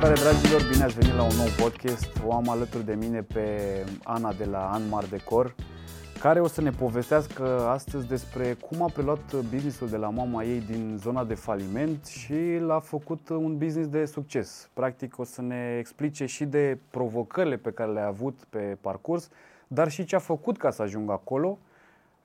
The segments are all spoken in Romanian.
Salutare dragilor, bine ați venit la un nou podcast. O am alături de mine pe Ana de la Anmar Decor, care o să ne povestească astăzi despre cum a preluat businessul de la mama ei din zona de faliment și l-a făcut un business de succes. Practic o să ne explice și de provocările pe care le-a avut pe parcurs, dar și ce a făcut ca să ajungă acolo –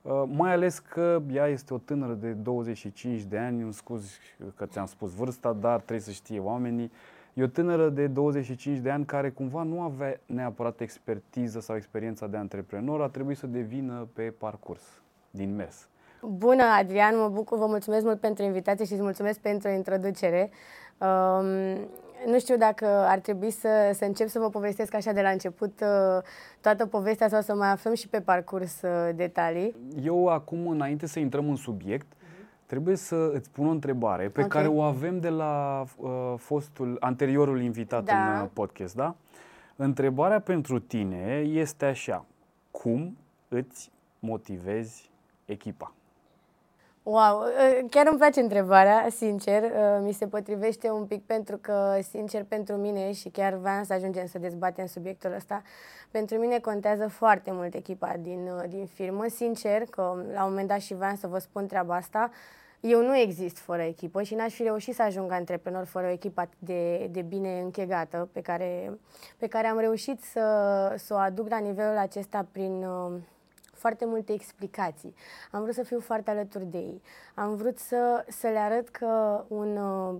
Uh, mai ales că ea este o tânără de 25 de ani, îmi scuz că ți-am spus vârsta, dar trebuie să știe oamenii. E o tânără de 25 de ani care cumva nu avea neapărat expertiză sau experiența de antreprenor, a trebuit să devină pe parcurs, din mers. Bună, Adrian, mă bucur, vă mulțumesc mult pentru invitație și îți mulțumesc pentru introducere. Um, nu știu dacă ar trebui să, să încep să vă povestesc așa de la început uh, toată povestea sau să mai aflăm și pe parcurs uh, detalii. Eu acum, înainte să intrăm în subiect, uh-huh. Trebuie să îți pun o întrebare pe okay. care o avem de la uh, fostul, anteriorul invitat da. în uh, podcast, da? Întrebarea pentru tine este așa. Cum îți motivezi echipa? Wow, ă, chiar îmi place întrebarea, sincer, ă, mi se potrivește un pic pentru că, sincer, pentru mine și chiar vreau să ajungem să dezbatem subiectul ăsta, pentru mine contează foarte mult echipa din, ă, din firmă, sincer, că la un moment dat și vreau să vă spun treaba asta, eu nu exist fără echipă și n-aș fi reușit să ajung antreprenor fără o echipă de, de bine închegată pe care, pe care am reușit să, să o aduc la nivelul acesta prin foarte multe explicații. Am vrut să fiu foarte alături de ei. Am vrut să, să le arăt că un uh,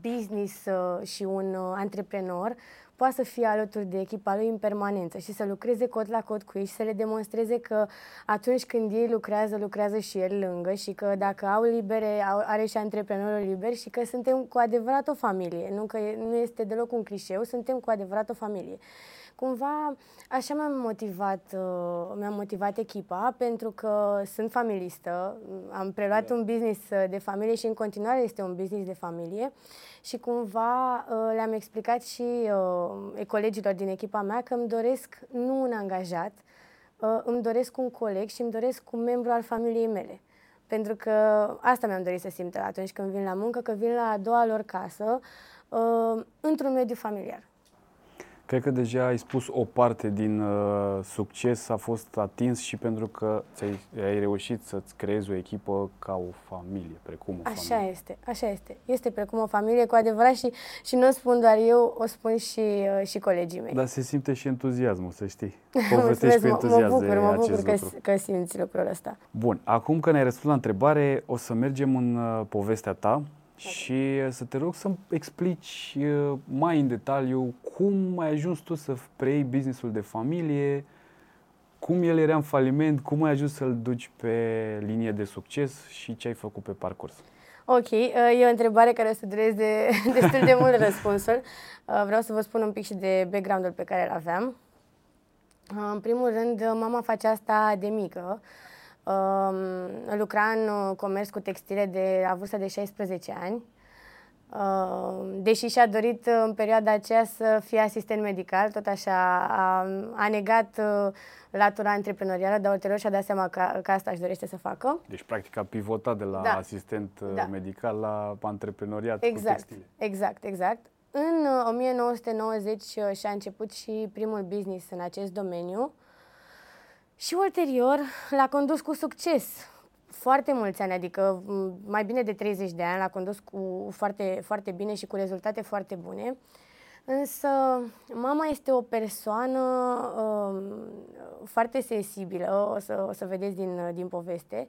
business uh, și un uh, antreprenor poate să fie alături de echipa lui în permanență și să lucreze cot la cot cu ei și să le demonstreze că atunci când ei lucrează, lucrează și el lângă și că dacă au libere, au, are și antreprenorul liber și că suntem cu adevărat o familie. Nu că nu este deloc un clișeu, suntem cu adevărat o familie. Cumva așa m-am motivat, uh, mi-am motivat echipa pentru că sunt familistă, am preluat da. un business de familie și în continuare este un business de familie și cumva uh, le-am explicat și uh, colegilor din echipa mea că îmi doresc nu un angajat, îmi doresc un coleg și îmi doresc un membru al familiei mele. Pentru că asta mi-am dorit să simt atunci când vin la muncă, că vin la a doua lor casă, într-un mediu familiar. Cred că deja ai spus o parte din uh, succes a fost atins și pentru că ți-ai, ai reușit să-ți creezi o echipă ca o familie, precum o așa familie. este, așa este. Este precum o familie cu adevărat și, și nu o spun doar eu, o spun și, uh, și colegii mei. Dar se simte și entuziasmul, să știi. Povestești cu entuziasm mă bucur, mă bucur că, că simți lucrul ăsta. Bun, acum că ne-ai răspuns la întrebare, o să mergem în uh, povestea ta și uh, să te rog să-mi explici uh, mai în detaliu cum ai ajuns tu să preiei businessul de familie, cum el era în faliment, cum ai ajuns să-l duci pe linie de succes și ce ai făcut pe parcurs. Ok, uh, e o întrebare care o să dureze destul de mult răspunsul. Vreau să vă spun un pic și de background-ul pe care îl aveam. În primul rând, mama face asta de mică. Uh, lucra în uh, comerț cu textile de la vârsta de 16 ani. Uh, deși și-a dorit uh, în perioada aceea să fie asistent medical, tot așa a, a negat uh, latura antreprenorială, dar ulterior și-a dat seama că, că asta își dorește să facă. Deci, practic, a pivotat de la da. asistent uh, da. medical la antreprenoriat exact, cu textile. Exact, exact. În 1990 și-a început și primul business în acest domeniu. Și ulterior l-a condus cu succes. Foarte mulți ani, adică mai bine de 30 de ani, l-a condus cu foarte, foarte bine și cu rezultate foarte bune. Însă mama este o persoană uh, foarte sensibilă, o să, o să vedeți din, din poveste,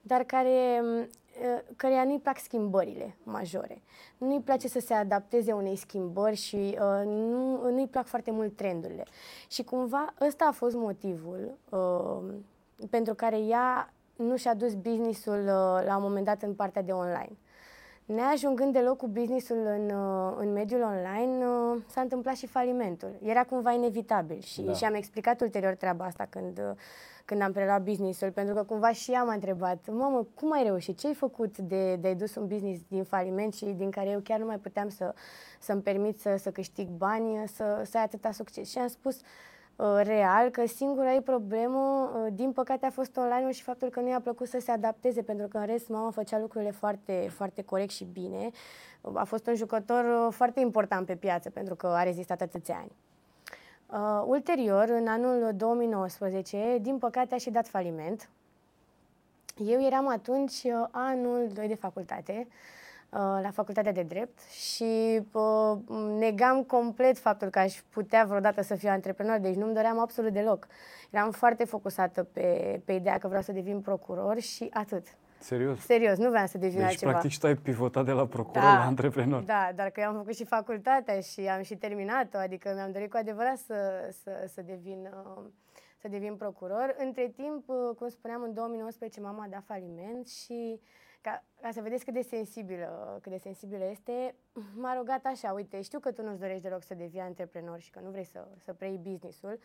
dar care Uh, căreia nu-i plac schimbările majore. Nu-i place să se adapteze unei schimbări și uh, nu, nu-i plac foarte mult trendurile. Și cumva ăsta a fost motivul uh, pentru care ea nu și-a dus businessul uh, la un moment dat în partea de online. Neajungând deloc cu businessul în, uh, în mediul online, uh, s-a întâmplat și falimentul. Era cumva inevitabil și, da. și am explicat ulterior treaba asta când când am preluat businessul, pentru că cumva și ea m-a întrebat, mamă, cum ai reușit? Ce ai făcut de, de ai dus un business din faliment și din care eu chiar nu mai puteam să, să-mi permit să, să câștig bani, să, să ai atâta succes? Și am spus, uh, real că singura ei problemă, uh, din păcate, a fost online și faptul că nu i-a plăcut să se adapteze, pentru că în rest mama făcea lucrurile foarte, foarte corect și bine. A fost un jucător foarte important pe piață, pentru că a rezistat atâția ani. Uh, ulterior, în anul 2019, din păcate a și dat faliment. Eu eram atunci anul 2 de facultate, la facultatea de drept și uh, negam complet faptul că aș putea vreodată să fiu antreprenor, deci nu-mi doream absolut deloc. Eram foarte focusată pe, pe ideea că vreau să devin procuror și atât. Serios? Serios, nu vreau să devin deci, altceva. practic, tu ai pivotat de la procuror da, la antreprenor. Da, dar că eu am făcut și facultatea și am și terminat-o, adică mi-am dorit cu adevărat să, să, să, devin, uh, să devin procuror. Între timp, uh, cum spuneam, în 2019 mama a dat faliment și ca, ca să vedeți cât de sensibilă, cât de sensibilă este, m-a rugat așa, uite, știu că tu nu-ți dorești deloc să devii antreprenor și că nu vrei să, să preiei business-ul,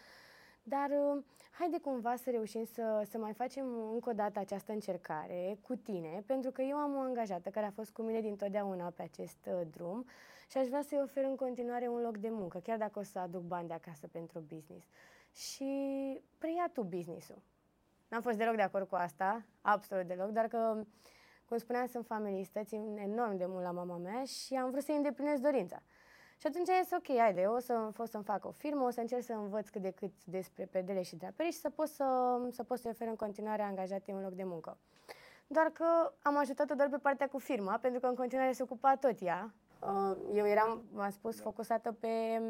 dar uh, haide cumva să reușim să, să mai facem încă o dată această încercare cu tine, pentru că eu am o angajată care a fost cu mine dintotdeauna pe acest uh, drum și aș vrea să-i ofer în continuare un loc de muncă, chiar dacă o să aduc bani de acasă pentru business. Și preia tu business-ul. N-am fost deloc de acord cu asta, absolut deloc, dar că cum spuneam, sunt familistă, țin enorm de mult la mama mea și am vrut să-i îndeplinesc dorința. Și atunci a zis, ok, haide, eu o să, o să-mi fac o firmă, o să încerc să învăț cât de cât despre pedele și draperi și să pot, să, să pot să ofer în continuare angajate un loc de muncă. Doar că am ajutat-o doar pe partea cu firma, pentru că în continuare se ocupa tot ea. Uh, eu eram, v-am spus, focusată pe,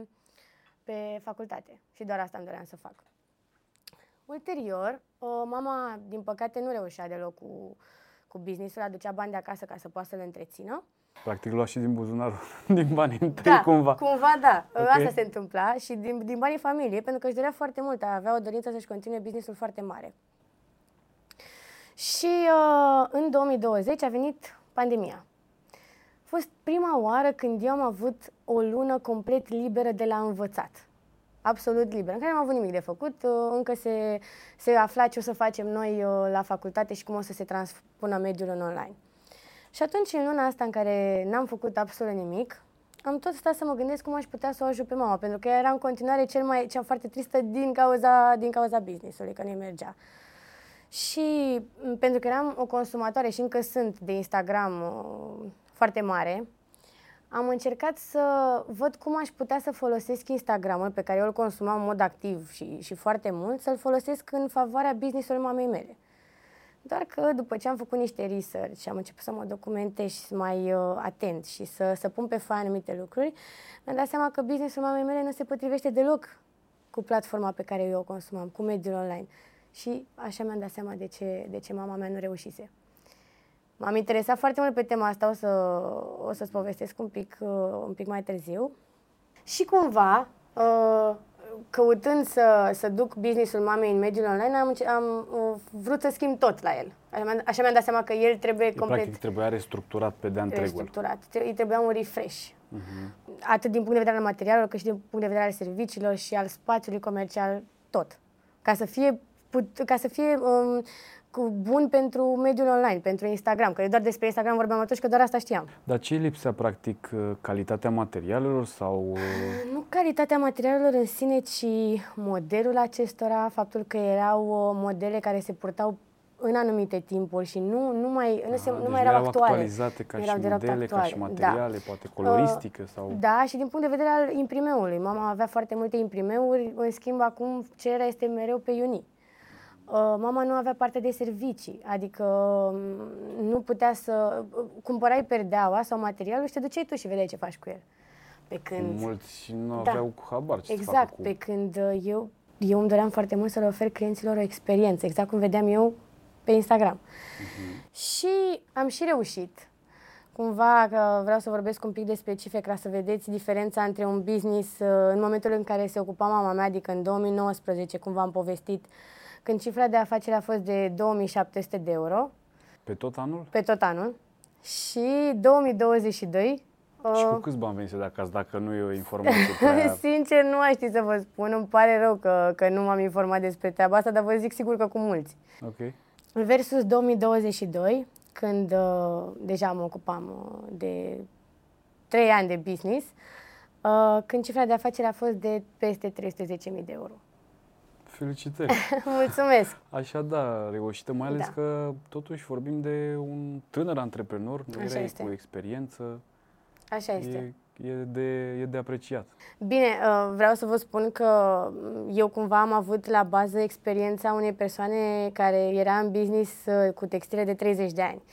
pe facultate și doar asta îmi doream să fac. Ulterior, uh, mama, din păcate, nu reușea deloc cu cu business-ul, aducea bani de acasă ca să poată să-l întrețină. Practic lua și din buzunarul, din banii întâi da, cumva. cumva da. Okay. Asta se întâmpla și din, din banii familiei, pentru că își dorea foarte mult, avea o dorință să-și continue businessul foarte mare. Și uh, în 2020 a venit pandemia. A fost prima oară când eu am avut o lună complet liberă de la învățat absolut liber, în care nu am avut nimic de făcut, uh, încă se, se afla ce o să facem noi uh, la facultate și cum o să se transpună mediul în online. Și atunci, în luna asta în care n-am făcut absolut nimic, am tot stat să mă gândesc cum aș putea să o ajut pe mama, pentru că era în continuare cel mai, cea foarte tristă din cauza, din cauza business-ului, că nu mergea. Și pentru că eram o consumatoare și încă sunt de Instagram uh, foarte mare, am încercat să văd cum aș putea să folosesc Instagramul, pe care eu îl consumam în mod activ și, și foarte mult, să-l folosesc în favoarea business-ului mamei mele. Doar că după ce am făcut niște research și am început să mă documentez și să mai uh, atent și să, să pun pe foaie anumite lucruri, mi-am dat seama că businessul mamei mele nu se potrivește deloc cu platforma pe care eu o consumam, cu mediul online. Și așa mi-am dat seama de ce, de ce mama mea nu reușise. M-am interesat foarte mult pe tema asta, o, să, o să-ți povestesc un pic, uh, un pic mai târziu. Și cumva, uh, căutând să, să duc businessul mamei în mediul online, am, am uh, vrut să schimb tot la el. Așa mi-am dat seama că el trebuie e complet... Practic trebuia restructurat pe de întregul. Restructurat. Îi trebuia un refresh. Uh-huh. Atât din punct de vedere al materialelor, cât și din punct de vedere al serviciilor și al spațiului comercial, tot. Ca să fie, put, ca să fie um, cu bun pentru mediul online, pentru Instagram, că eu doar despre Instagram vorbeam atunci, că doar asta știam. Dar ce lipsea, practic, uh, calitatea materialelor sau... Uh? Nu calitatea materialelor în sine, ci modelul acestora, faptul că erau uh, modele care se purtau în anumite timpuri și nu, nu mai, nu, se, nu deci mai erau, erau actuale. actualizate ca erau și modele, actuale. ca și materiale, da. poate coloristică uh, sau... Da, și din punct de vedere al imprimeului. Mama avea foarte multe imprimeuri, în schimb acum cererea este mereu pe Uni. Uh, mama nu avea parte de servicii, adică um, nu putea să uh, cumpărai perdeaua sau materialul și te duceai tu și vedeai ce faci cu el. Pe când... Mulți nu da, aveau habar ce Exact, să facă cu... pe când uh, eu, eu îmi doream foarte mult să le ofer clienților o experiență, exact cum vedeam eu pe Instagram. Uh-huh. Și am și reușit. Cumva că vreau să vorbesc un pic despre cifre ca să vedeți diferența între un business în momentul în care se ocupa mama mea, adică în 2019, cum v-am povestit, uh, când cifra de afacere a fost de 2700 de euro. Pe tot anul? Pe tot anul. Și 2022 și cu câți bani veniți de acasă, dacă nu e o informație prea... Sincer, nu mai știu să vă spun. Îmi pare rău că, că nu m-am informat despre treaba asta, dar vă zic sigur că cu mulți. Ok. Versus 2022, când uh, deja mă ocupam uh, de 3 ani de business, uh, când cifra de afacere a fost de peste 310.000 de euro. Felicitări! Mulțumesc! Așadar, reușită, mai ales Da. că totuși vorbim de un tânăr antreprenor, nu Așa erai este. cu experiență, Așa este. e, e, de, e de apreciat. Bine, uh, vreau să vă spun că mm, eu cumva am avut la bază experiența unei persoane care era în business uh, cu textile de 30 de ani.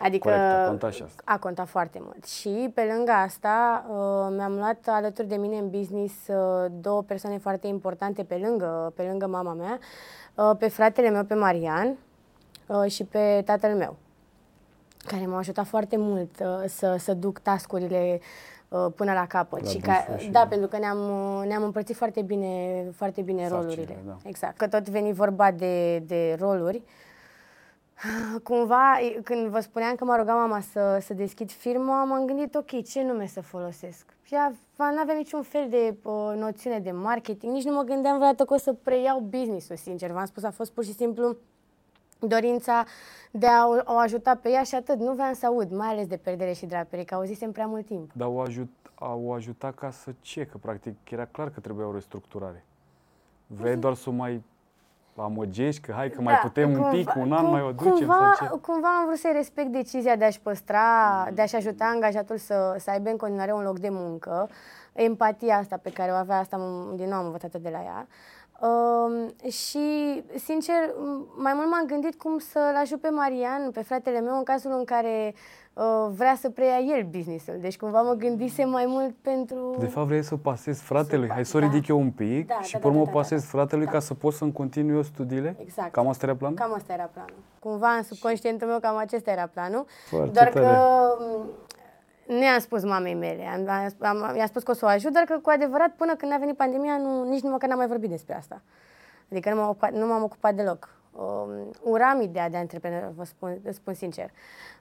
Adică Corect, a contat și asta. a contat foarte mult. Și pe lângă asta uh, mi-am luat alături de mine în business uh, două persoane foarte importante pe lângă, pe lângă mama mea, uh, pe fratele meu, pe Marian uh, și pe tatăl meu care m-au ajutat foarte mult uh, să, să duc tascurile uh, până la capăt. La și dânsul ca, și- da, pentru că ne-am, uh, ne-am împărțit foarte bine, foarte bine Sarcinile, rolurile. da. Exact. Că tot veni vorba de, de roluri. Cumva, e- când vă spuneam că m-a rugat mama să, să deschid firma, m-am gândit, ok, ce nume să folosesc? Și ea nu avea niciun fel de uh, noțiune de marketing, nici nu mă gândeam vreodată că o să preiau business-ul, sincer. V-am spus, a fost pur și simplu dorința de a o, o ajuta pe ea și atât. Nu vreau să aud, mai ales de perdere și draperie, că auzisem prea mult timp. Dar o, ajut, au ajutat ca să ce? Că practic era clar că trebuia o restructurare. Vrei doar să o mai amăgești, că hai că mai putem un pic, un an mai o ducem cumva, sau ce? Cumva am vrut să-i respect decizia de a-și păstra, de a-și ajuta angajatul să, să aibă în continuare un loc de muncă, empatia asta pe care o avea, asta m- din nou am învățat de la ea. Um, și, sincer, m- mai mult m-am gândit cum să-l ajut pe Marian, pe fratele meu, în cazul în care uh, vrea să preia el business-ul. Deci cumva mă gândisem mai mult pentru... De fapt vrei să pasezi fratelui, hai să o Da. ridic eu un pic Da, și da, pe urmă da, o da, da, pasezi fratelui Da. ca să pot să-mi continui eu studiile? Exact. Cam asta era planul? Cam asta era planul. Cumva în subconștientul meu cam acesta era planul. Foarte doar tare. că m, nu i-am spus mamei mele. Am, am, am, i-am spus că o să o ajut, dar că cu adevărat până când a venit pandemia nu, nici nu măcar n-am mai vorbit despre asta. Adică nu m-am ocupat, nu m-am ocupat deloc. Um, uram ideea de antreprenor, vă spun, vă spun sincer.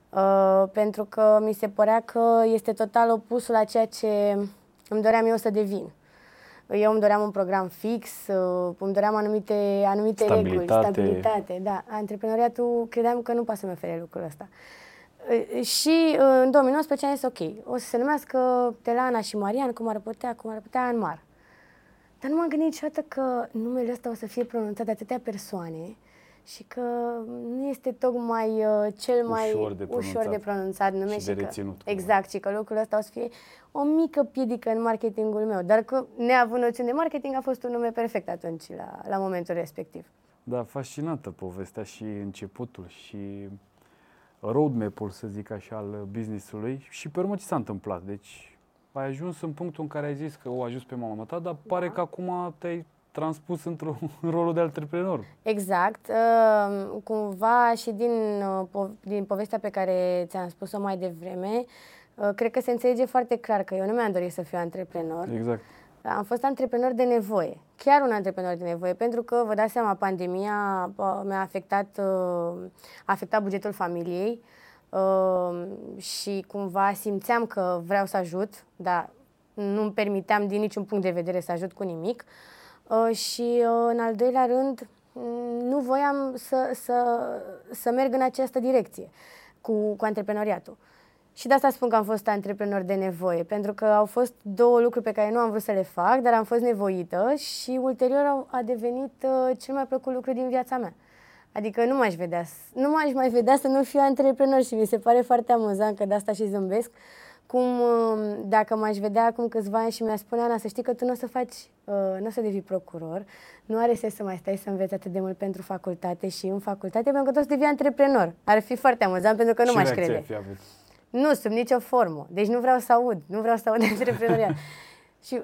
Uh, pentru că mi se părea că este total opusul la ceea ce îmi doream eu să devin. Eu îmi doream un program fix, uh, îmi doream anumite, anumite reguli, Stabilitate. stabilitate. Da, antreprenoriatul credeam că nu poate să-mi ofere lucrul ăsta. Uh, Și uh, în 2019 am zis, ok, o să se numească Telana și Marian, cum ar putea, cum ar putea Anmar. Dar nu m-am gândit niciodată că numele ăsta o să fie pronunțat de atâtea persoane și că nu este tocmai uh, cel mai Ușor de ușor pronunțat de pronunțat nume și de că, reținut, cumva. Exact, și că lucrul ăsta o să fie o mică piedică în marketingul meu. Dar că, neavând noțiune de marketing, a fost un nume perfect atunci, la, la momentul respectiv. Da, fascinantă povestea și începutul și roadmap-ul, să zic așa, al business-ului și pe urmă ce s-a întâmplat. Deci ai ajuns în punctul în care ai zis că o ajuns pe mama ta, dar pare că acum te-ai transpus într-un în rolul de antreprenor. Exact. Uh, cumva și din, uh, po- din povestea pe care ți-am spus-o mai devreme, uh, cred că se înțelege foarte clar că eu nu mi-am dorit să fiu antreprenor. Exact. Am fost antreprenor de nevoie, chiar un antreprenor de nevoie, pentru că, vă dați seama, pandemia uh, mi-a afectat, uh, a afectat bugetul familiei uh, și cumva simțeam că vreau să ajut, dar nu-mi permiteam din niciun punct de vedere să ajut cu nimic. Uh, Și, uh, în al doilea rând, m, nu voiam să, să, să merg în această direcție cu, cu antreprenoriatul. Și de asta spun că am fost antreprenor de nevoie, pentru că au fost două lucruri pe care nu am vrut să le fac, dar am fost nevoită și ulterior au- a devenit uh, cel mai plăcut lucru din viața mea. Adică nu m-aș vedea, s- nu m-aș mai vedea să nu fiu antreprenor și mi se pare foarte amuzant că de asta și zâmbesc. Cum uh, dacă m-aș vedea acum câțiva ani și mi-a spune Ana să știi că tu nu o să faci, uh, nu o să devii procuror, nu are sens să mai stai să înveți atât de mult pentru facultate și în facultate, pentru că tu o să devii antreprenor. Ar fi foarte amuzant pentru că nu Ce m-aș reacție crede. ai fi avut? Nu, sub nicio formă. Deci nu vreau să aud, nu vreau să aud de antreprenoriat. și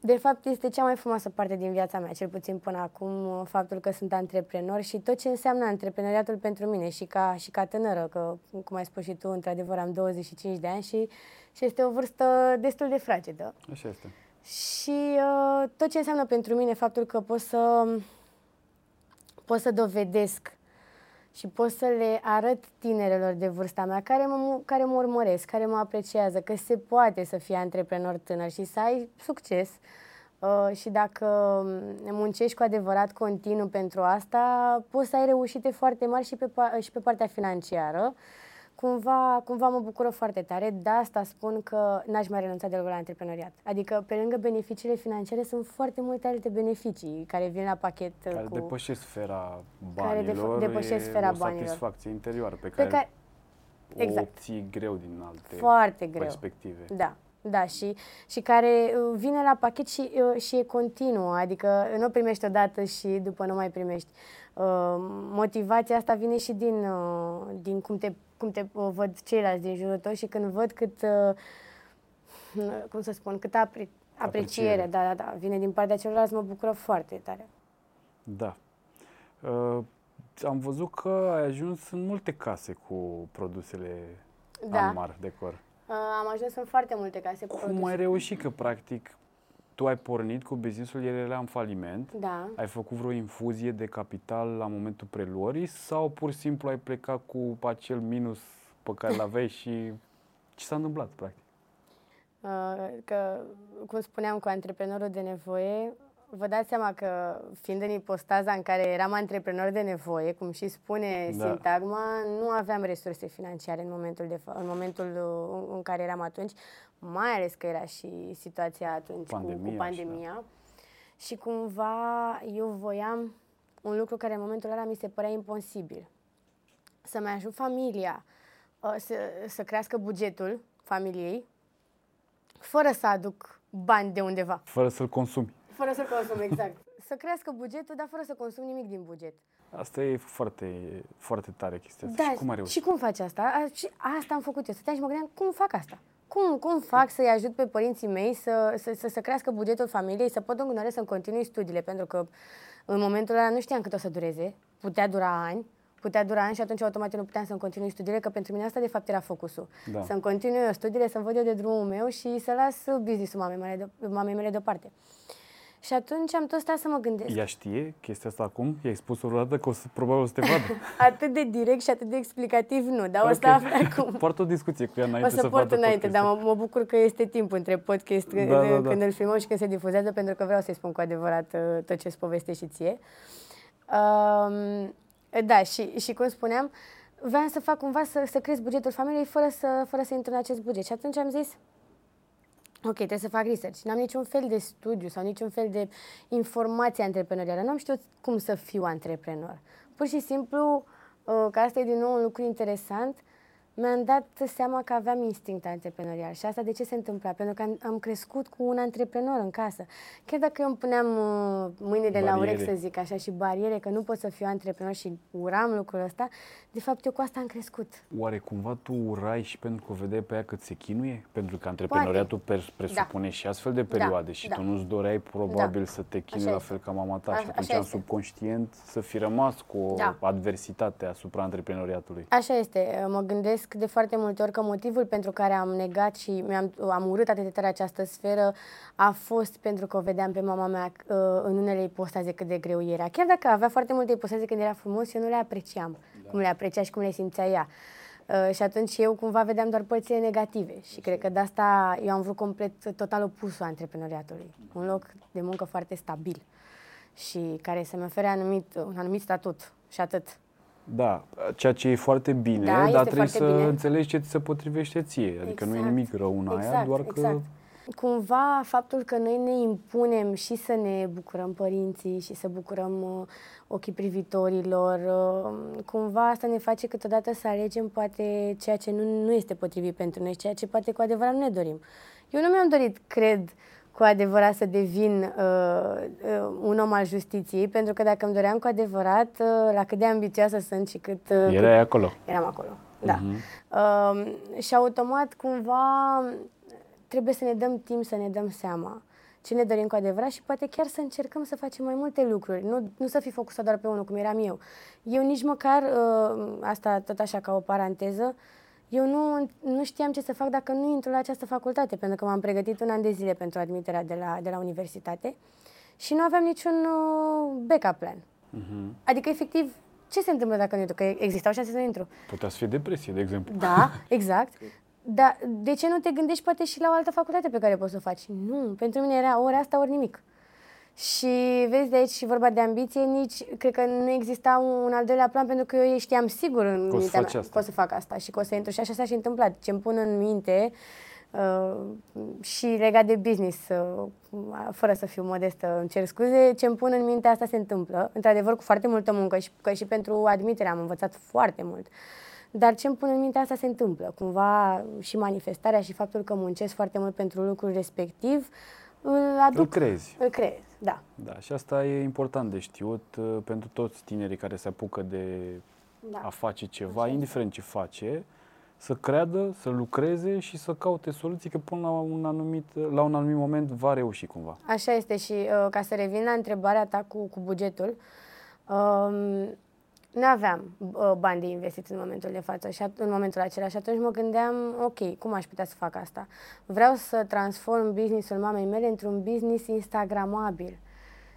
de fapt este cea mai frumoasă parte din viața mea, cel puțin până acum, faptul că sunt antreprenor și tot ce înseamnă antreprenoriatul pentru mine și ca, și ca tânără, că cum ai spus și tu, într-adevăr am 25 de ani și, și este o vârstă destul de fragedă. Așa este. Și uh, tot ce înseamnă pentru mine faptul că pot să, pot să dovedesc și pot să le arăt tinerelor de vârsta mea care mă, care mă urmăresc, care mă apreciază, că se poate să fii antreprenor tânăr și să ai succes. Uh, și dacă muncești cu adevărat continuu pentru asta, poți să ai reușite foarte mari și pe, pa- și pe partea financiară. Cumva, cumva mă bucură foarte tare. De asta spun că n-aș mai renunța deloc la antreprenoriat. Adică, pe lângă beneficiile financiare, sunt foarte multe alte beneficii care vin la pachet care cu... depășesc sfera Care def- banilor, depășesc e sfera o banilor. satisfacție interioară pe Pe care, care... o exact. obții greu din alte Foarte greu. perspective. Da, da, și, și care uh, vine la pachet și, uh, și e continuă, adică nu o primești odată și după nu mai primești. Uh, Motivația asta vine și din, uh, din cum te, cum te uh, văd ceilalți din jurul tău și când văd cât, uh, cum să spun, cât apre, apreciere, Apreciere. da, da, da, vine din partea celorlalți, mă bucură foarte tare. Da. Uh, am văzut că ai ajuns în multe case cu produsele Da. Anmar Decor. Uh, am ajuns în foarte multe case cu Cum produse. ai reușit că, practic, tu ai pornit cu businessul, el era în faliment, Da. ai făcut vreo infuzie de capital la momentul preluării sau pur și simplu ai plecat cu acel minus pe care l-aveai și ce s-a întâmplat, practic? Uh, că, cum spuneam, cu antreprenorul de nevoie, vă dați seama că, fiind în ipostaza în care eram antreprenor de nevoie, cum și spune Da. sintagma, nu aveam resurse financiare în momentul, de, fa- în momentul uh, în care eram atunci, mai ales că era și situația atunci cu, Pandemia cu și pandemia. Și cumva eu voiam un lucru care în momentul ăla mi se părea imposibil. Să-mi ajut familia uh, să, să crească bugetul familiei, fără să aduc bani de undeva. Fără să-l consumi. Fără să consum, exact. Să crească bugetul, dar fără să consum nimic din buget. Asta e foarte, foarte tare chestia asta. Da, și cum ai reușit? și cum faci asta? A, și asta am făcut eu. Stăteam și mă gândeam, cum fac asta? Cum, cum fac să-i ajut pe părinții mei să, să, să, să crească bugetul familiei, să pot în continuare să-mi continui studiile, pentru că în momentul ăla nu știam cât o să dureze, putea dura ani, putea dura ani și atunci automat eu nu puteam să-mi continui studiile, că pentru mine asta de fapt era focusul. Da. Să-mi continui eu studiile, să-mi văd eu de drumul meu și să las business-ul mamei mele, de, mamei mele deoparte. Și atunci am tot stat să mă gândesc. Ea știe chestia asta acum? I-ai spus o dată că o să, probabil o să te vadă. Atât de direct și atât de explicativ nu, dar o să Ok. afle acum. Port o discuție cu ea O înainte să să port vadă înainte, dar podcastul. mă, mă bucur că este timp între podcast Da, da, da, da. când îl filmăm și când se difuzează, pentru că vreau să-i spun cu adevărat uh, tot ce-ți povestești și ție. Um, da, și, și cum spuneam, vreau să fac cumva să, să cresc bugetul familiei fără să, fără să intru în acest buget. Și atunci am zis, Ok, trebuie să fac research. N-am niciun fel de studiu sau niciun fel de informație antreprenorială. Nu am știut cum să fiu antreprenor. Pur și simplu, uh, că asta e din nou un lucru interesant, mi-am dat seama că aveam instinct antreprenorial. Și asta de ce se întâmpla? Pentru că am, am crescut cu un antreprenor în casă. Chiar dacă eu îmi puneam uh, mâinile la Bariere. urechi, să zic așa, și bariere, că nu pot să fiu antreprenor și uram lucrul ăsta, de fapt eu cu asta am crescut. Oare cumva tu urai și pentru că o vedeai pe ea cât se chinuie? Pentru că antreprenoriatul per- presupune și astfel de perioade și da. tu nu-ți doreai probabil Da. să te chinui Așa la este. fel ca mama ta A- și atunci așa în este. subconștient să fi rămas cu o Da. adversitate asupra antreprenoriatului. Așa este. Mă gândesc de foarte multe ori că motivul pentru care am negat și mi-am, am urât atât de tare această sferă a fost pentru că o vedeam pe mama mea uh, în unele ipostaze cât de greu era. Chiar dacă avea foarte multe ipostaze când era frumos, eu nu le apreciam da. cum le aprecia și cum le simțea ea. Uh, și atunci eu cumva vedeam doar părțile negative și cred că de asta eu am vrut complet, total opusul antreprenoriatului. Un loc de muncă foarte stabil și care să-mi ofere anumit, un anumit statut și atât. Da, ceea ce e foarte bine, Da, dar este trebuie foarte să bine. înțelegi ce ți se potrivește ție. Adică nu e Exact. nimic rău în aia, Exact, doar că exact. Cumva faptul că noi ne impunem și să ne bucurăm părinții și să bucurăm uh, ochii privitorilor, uh, cumva asta ne face câteodată să alegem poate ceea ce nu, nu este potrivit pentru noi, ceea ce poate cu adevărat nu ne dorim. Eu nu mi-am dorit, cred, cu adevărat să devin uh, uh, un om al justiției, pentru că dacă îmi doream cu adevărat, uh, la cât de ambițioasă sunt și cât... Uh, cât erai acolo. Eram acolo, da. Uh, și automat, cumva, trebuie să ne dăm timp să ne dăm seama ce ne dorim cu adevărat și poate chiar să încercăm să facem mai multe lucruri, nu, nu să fi focusat doar pe unul, cum eram eu. Eu nici măcar, uh, asta tot așa ca o paranteză, eu nu, nu știam ce să fac dacă nu intru la această facultate, pentru că m-am pregătit un an de zile pentru admiterea de la, de la universitate și nu aveam niciun uh, backup plan. Mhm. Adică, efectiv, ce se întâmplă dacă nu intru? Că existau șanse să nu intru. Putea să fie depresie, de exemplu. Da, exact. Dar de ce nu te gândești poate și la o altă facultate pe care poți să o faci? Nu, pentru mine era ori asta, ori nimic. Și vezi de aici și vorba de ambiție, nici cred că nu exista un al doilea plan pentru că eu știam sigur în Că o să mintea faci mea asta. că o să fac asta și că o să intru și așa s-a și întâmplat. Ce-mi pun în minte uh, și legat de business, uh, fără să fiu modestă, îmi cer scuze, ce-mi pun în minte asta se întâmplă. Într-adevăr, cu foarte multă muncă și că și pentru admitere am învățat foarte mult. Dar ce îmi pun în minte asta se întâmplă. Cumva și manifestarea și faptul că muncesc foarte mult pentru lucrul respectiv îl aduc, Îl crezi. îl creez, da. Da, și asta e important de știut uh, pentru toți tinerii care se apucă de da. a face ceva, indiferent ce face, să creadă, să lucreze și să caute soluții, că până la un anumit, la un anumit moment va reuși cumva. Așa este și uh, ca să revin la întrebarea ta cu, cu bugetul, um, nu aveam uh, bani de investit în momentul de față și at- în momentul acela și atunci mă gândeam, ok, cum aș putea să fac asta? Vreau să transform businessul mamei mele într-un business instagramabil.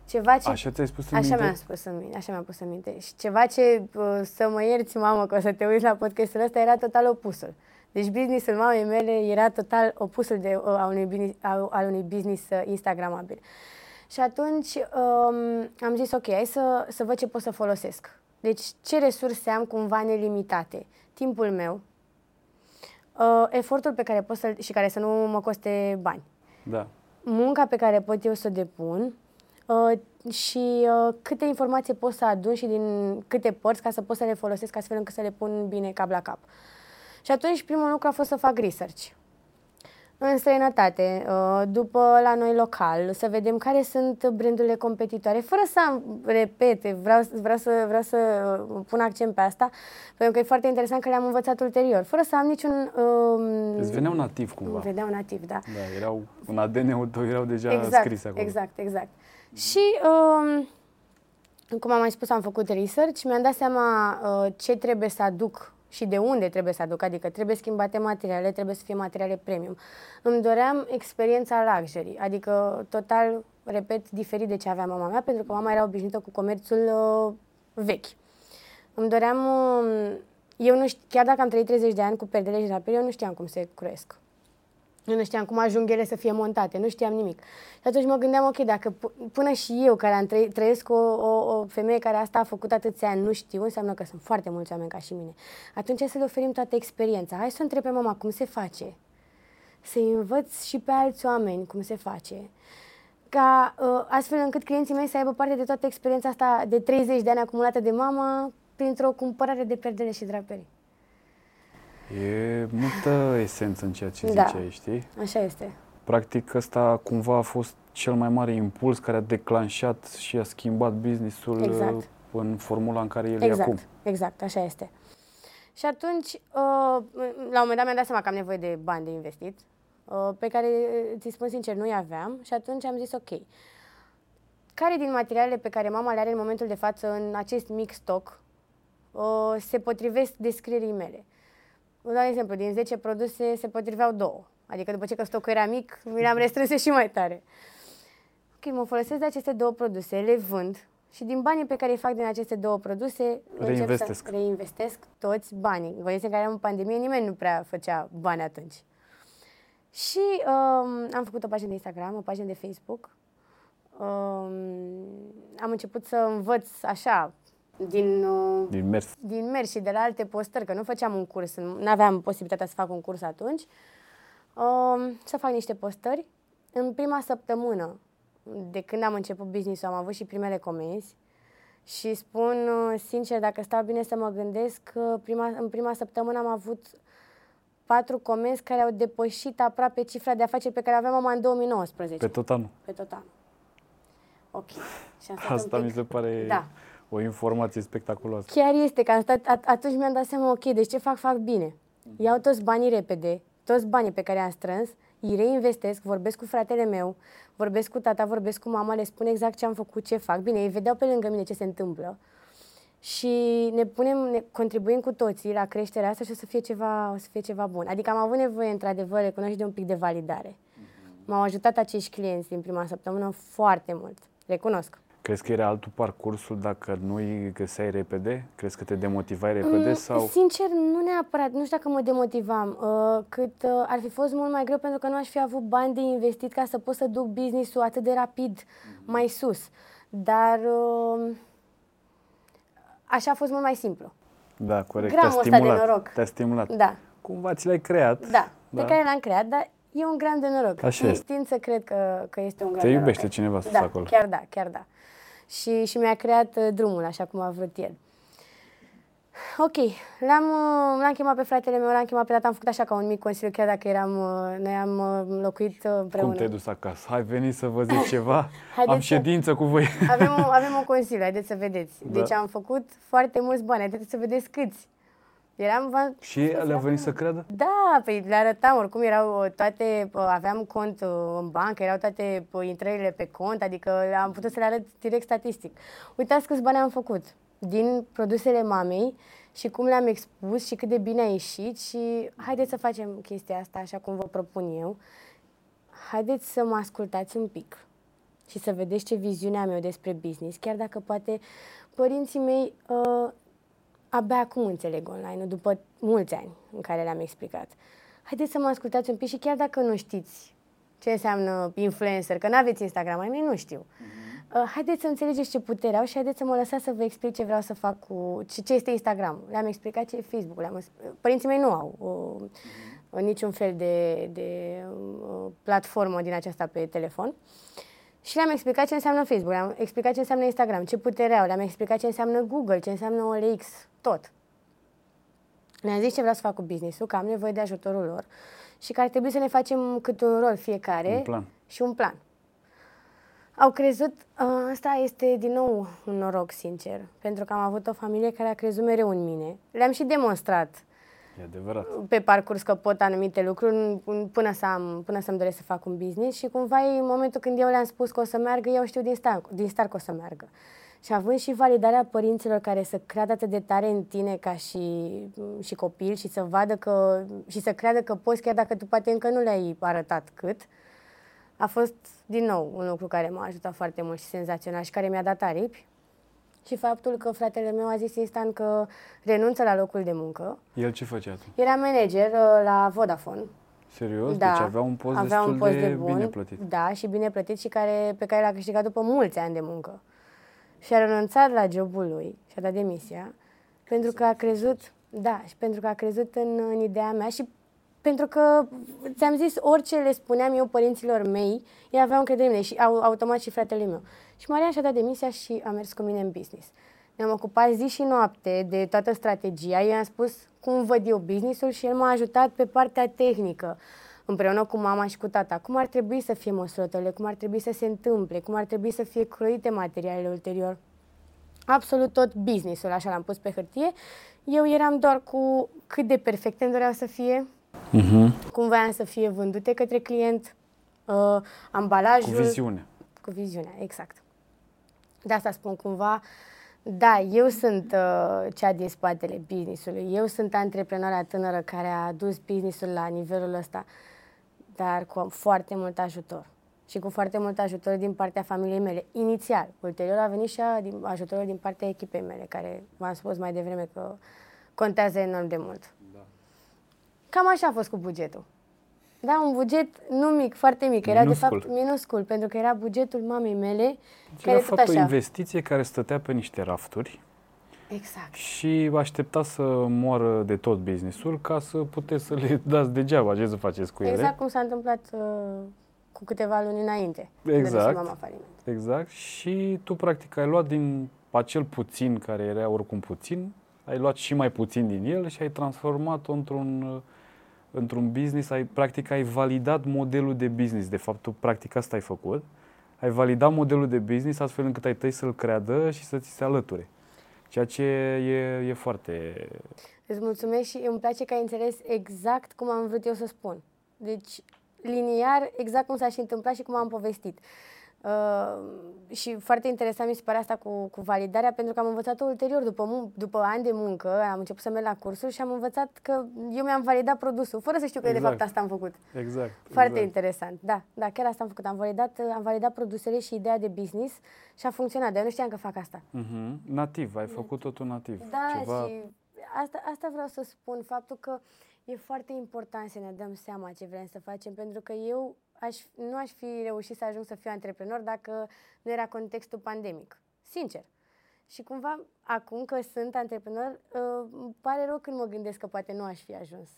Ceva ce Așa ți-ai spus în Așa minte? mi-am spus în mine, așa mi-am pus în minte. Și ceva ce, uh, să mă ierți, mamă, că o să te uiți la podcastul ăsta, era total opusul. Deci businessul mamei mele era total opusul de, uh, a unui, business, a, al unui business uh, instagramabil. Și atunci um, am zis, ok, hai să, să văd ce pot să folosesc. Deci ce resurse am cumva nelimitate? Timpul meu, uh, efortul pe care pot să și care să nu mă coste bani Da. munca pe care pot eu să o depun uh, și uh, câte informații pot să adun și din câte părți ca să pot să le folosesc astfel încât să le pun bine cap la cap. Și atunci primul lucru a fost să fac research. În străinătate, uh, după la noi local, să vedem care sunt brandurile competitoare, fără să am repete, vreau, vreau, să, vreau să uh, pun accent pe asta, pentru că e foarte interesant că le-am învățat ulterior, fără să am niciun... Um, Îți veneau nativ îmi cumva. vedeau nativ, da. Da, erau, în ADN-ul tău erau deja exact, scrise acolo. Exact, exact. Și, um, cum am mai spus, am făcut research, mi-am dat seama uh, ce trebuie să aduc și de unde trebuie să aduc, adică trebuie schimbate materiale, trebuie să fie materiale premium. Îmi doream experiența luxury, adică total, repet, diferit de ce avea mama mea, pentru că mama era obișnuită cu comerțul uh, vechi. Îmi doream, uh, eu nu știu, chiar dacă am trăit 30 de ani cu perdele și rapele, eu nu știam cum se croiesc. Eu nu știam cum ajung ele să fie montate, nu știam nimic. Și atunci mă gândeam, ok, dacă p- până și eu, care am trăi, trăiesc o, o, o femeie care asta a făcut atâția ani, nu știu, înseamnă că sunt foarte mulți oameni ca și mine. Atunci hai să le oferim toată experiența. Hai să o întreb pe mama cum se face. Să-i învăț și pe alți oameni cum se face. Ca uh, astfel încât clienții mei să aibă parte de toată experiența asta de 30 de ani acumulată de mama printr-o cumpărare de perdele și draperii. E multă esență în ceea ce Da. ziceai, știi? Așa este. Practic ăsta cumva a fost cel mai mare impuls care a declanșat și a schimbat businessul Exact. uh, în formula în care el e Exact, acum. exact, așa este. Și atunci, uh, la un moment dat mi-am dat seama că am nevoie de bani de investit, uh, pe care, ți spun sincer, nu-i aveam și atunci am zis ok. Care din materialele pe care mama le are în momentul de față în acest mic stoc uh, se potrivesc descrierii mele? Vă dau un exemplu, din 10 produse se potriveau două. Adică după ce că stocul era mic, mi le-am restrâns și mai tare. Ok, mă folosesc de aceste două produse, le vând și din banii pe care îi fac din aceste două produse încep Reinvestesc. Să reinvestesc toți banii. În condiții în care eram în pandemie, nimeni nu prea făcea bani atunci. Și um, am făcut o pagină de Instagram, o pagină de Facebook. Um, am început să învăț așa, din, uh, Din mers. din mers și de la alte postări, că nu făceam un curs, nu aveam posibilitatea să fac un curs atunci, um, să fac niște postări. În prima săptămână de când am început business-ul, am avut și primele comenzi și spun uh, sincer, dacă stau bine să mă gândesc, că prima, în prima săptămână am avut patru comenzi care au depășit aproape cifra de afaceri pe care o aveam mama în 2019 Pe tot anul. pe tot anul. Ok. Și am stat Asta un pic... mi se pare Da. O informație spectaculoasă. Chiar este, că am stat, at- atunci mi-am dat seama, ok, deci ce fac, fac bine. Iau toți banii repede, toți banii pe care am strâns, îi reinvestesc, vorbesc cu fratele meu, vorbesc cu tata, vorbesc cu mama, le spun exact ce am făcut, ce fac. Bine, ei vedeau pe lângă mine ce se întâmplă. Și ne punem, ne contribuim cu toții la creșterea asta și o să fie ceva, o să fie ceva bun. Adică am avut nevoie, într-adevăr, recunosc de un pic de validare. M-au ajutat acești clienți din prima săptămână foarte mult. Recunosc. Crezi că era altul parcursul dacă nu îi găseai repede? Crezi că te demotivai repede? Mm, sau? Sincer, nu neapărat. Nu știu dacă mă demotivam. Uh, cât uh, ar fi fost mult mai greu pentru că nu aș fi avut bani de investit ca să pot să duc business-ul atât de rapid mai sus. Dar uh, așa a fost mult mai simplu. Da, corect. Gramul te-a ăsta de stimulat. noroc. Te-a stimulat. Da, Cumva ți l-ai creat. da. Pe care l-am creat, dar e un gram de noroc. Așa este. Tind să cred că, că este un gram Te de iubește noroc. cineva sus da, acolo. chiar da, chiar da. Și, și mi-a creat uh, drumul așa cum a vrut el. Ok, l-am, uh, l-am chemat pe fratele meu, l-am chemat pe tata, am făcut așa ca un mic consiliu, chiar dacă eram, uh, noi am uh, locuit uh, împreună. Cum te-ai dus acasă? Hai, veni să vă zic ceva. Am Haideți să- ședință cu voi. Avem, un- avem un consiliu, haideți să vedeți. Da. Deci am făcut foarte mulți bani, haideți să vedeți câți. Eram, v-am Și le-a venit să creadă? Da, păi le arătam, oricum erau uh, toate, uh, aveam cont uh, în bancă, erau toate uh, intrările pe cont, adică am putut să le arăt direct statistic. Uitați câți bani am făcut din produsele mamei și cum le-am expus și cât de bine a ieșit și haideți să facem chestia asta așa cum vă propun eu. Haideți să mă ascultați un pic și să vedeți ce viziune am eu despre business, chiar dacă poate părinții mei uh, abia acum înțeleg online după mulți ani în care le-am explicat. Haideți să mă ascultați un pic și chiar dacă nu știți ce înseamnă influencer, că nu aveți Instagram, ai mei nu știu. Uh, haideți să înțelegeți ce putere au și haideți să mă lăsați să vă explic ce vreau să fac cu... ce, ce este Instagram. Le-am explicat ce e Facebook. Le-am, părinții mei nu au uh, niciun fel de, de uh, platformă din aceasta pe telefon. Și le-am explicat ce înseamnă Facebook, le-am explicat ce înseamnă Instagram, ce putere au, le-am explicat ce înseamnă Google, ce înseamnă OLX, tot. Le-am zis ce vreau să fac cu business-ul, că am nevoie de ajutorul lor și că ar trebui să ne facem cât un rol fiecare Un plan. și un plan. Au crezut, uh, asta este din nou un noroc, sincer, pentru că am avut o familie care a crezut mereu în mine. Le-am și demonstrat E adevărat. pe parcurs că pot anumite lucruri în- în- până, să am, până să-mi doresc să fac un business și cumva în momentul când eu le-am spus că o să meargă, eu știu din start, din start că o să meargă. Și având și validarea părinților care să creadă atât de tare în tine ca și, și copil și să vadă că și să creadă că poți chiar dacă tu poate încă nu le-ai arătat cât, a fost din nou un lucru care m-a ajutat foarte mult și senzațional și care mi-a dat aripi. Și faptul că fratele meu a zis instant că renunță la locul de muncă. El ce făcea tu? Era manager uh, la Vodafone. Serios? Da, Deci avea un post avea destul un post de, de bun, bine plătit. Da, și bine plătit și care, pe care l-a câștigat după mulți ani de muncă. Și a renunțat la jobul lui și a dat demisia pentru că a crezut, da, și pentru că a crezut în, în ideea mea și pentru că, ți-am zis, orice le spuneam eu părinților mei, ei aveau încredere în mine și au, automat și fratele meu. Și Maria și-a dat demisia și a mers cu mine în business. Ne-am ocupat zi și noapte de toată strategia. Eu i-am spus cum văd eu businessul și el m-a ajutat pe partea tehnică, împreună cu mama și cu tata. Cum ar trebui să fie măsurătorile, cum ar trebui să se întâmple, cum ar trebui să fie croite materialele ulterior. Absolut tot businessul, așa l-am pus pe hârtie. Eu eram doar cu cât de perfecte îmi doreau să fie, Uh-huh. cum voiam să fie vândute către client, uh, ambalajul. Cu viziune. Cu viziunea, exact. De asta spun cumva, da, eu sunt uh, cea din spatele business-ului. Eu sunt antreprenora tânără care a dus business-ul la nivelul ăsta, dar cu foarte mult ajutor. Și cu foarte mult ajutor din partea familiei mele. Inițial. Ulterior a venit și a, din, ajutorul din partea echipei mele, care v-am spus mai devreme că contează enorm de mult. Cam așa a fost cu bugetul. Da, un buget nu mic, foarte mic. Era Minuscul. de fapt minuscul, pentru că era bugetul mamei mele, Deci care era tot fapt o așa. investiție care stătea pe niște rafturi Exact. și aștepta să moară de tot businessul ca să puteți să le dați degeaba ce să faceți cu ele. Exact cum s-a întâmplat uh, cu câteva luni înainte. de Exact. dăduse mama faliment. Exact. Și tu, practic, ai luat din acel puțin, care era oricum puțin, ai luat și mai puțin din el și ai transformat-o într-un, uh, într-un business, ai, practic ai validat modelul de business. De fapt, tu practic asta ai făcut. Ai validat modelul de business astfel încât ai tăi să-l creadă și să ți se alăture. Ceea ce e, e foarte... Îți mulțumesc și îmi place că ai înțeles exact cum am vrut eu să spun. Deci, liniar, exact cum s-a și întâmplat și cum am povestit. Uh, și foarte interesant mi se pare asta cu, cu validarea, pentru că am învățat-o ulterior, după, după ani de muncă, am început să merg la cursuri și am învățat că eu mi-am validat produsul, fără să știu că exact. de fapt asta am făcut. Exact. Foarte exact. interesant, da, da, chiar asta am făcut. Am validat, am validat produsele și ideea de business și a funcționat, dar eu nu știam că fac asta. Uh-huh. Nativ, ai făcut totul nativ. Da, Ceva... și asta, asta vreau să spun, faptul că e foarte important să ne dăm seama ce vrem să facem, pentru că eu aș, nu aș fi reușit să ajung să fiu antreprenor dacă nu era contextul pandemic. Sincer. Și cumva, acum că sunt antreprenor, uh, îmi pare rău când mă gândesc că poate nu aș fi ajuns.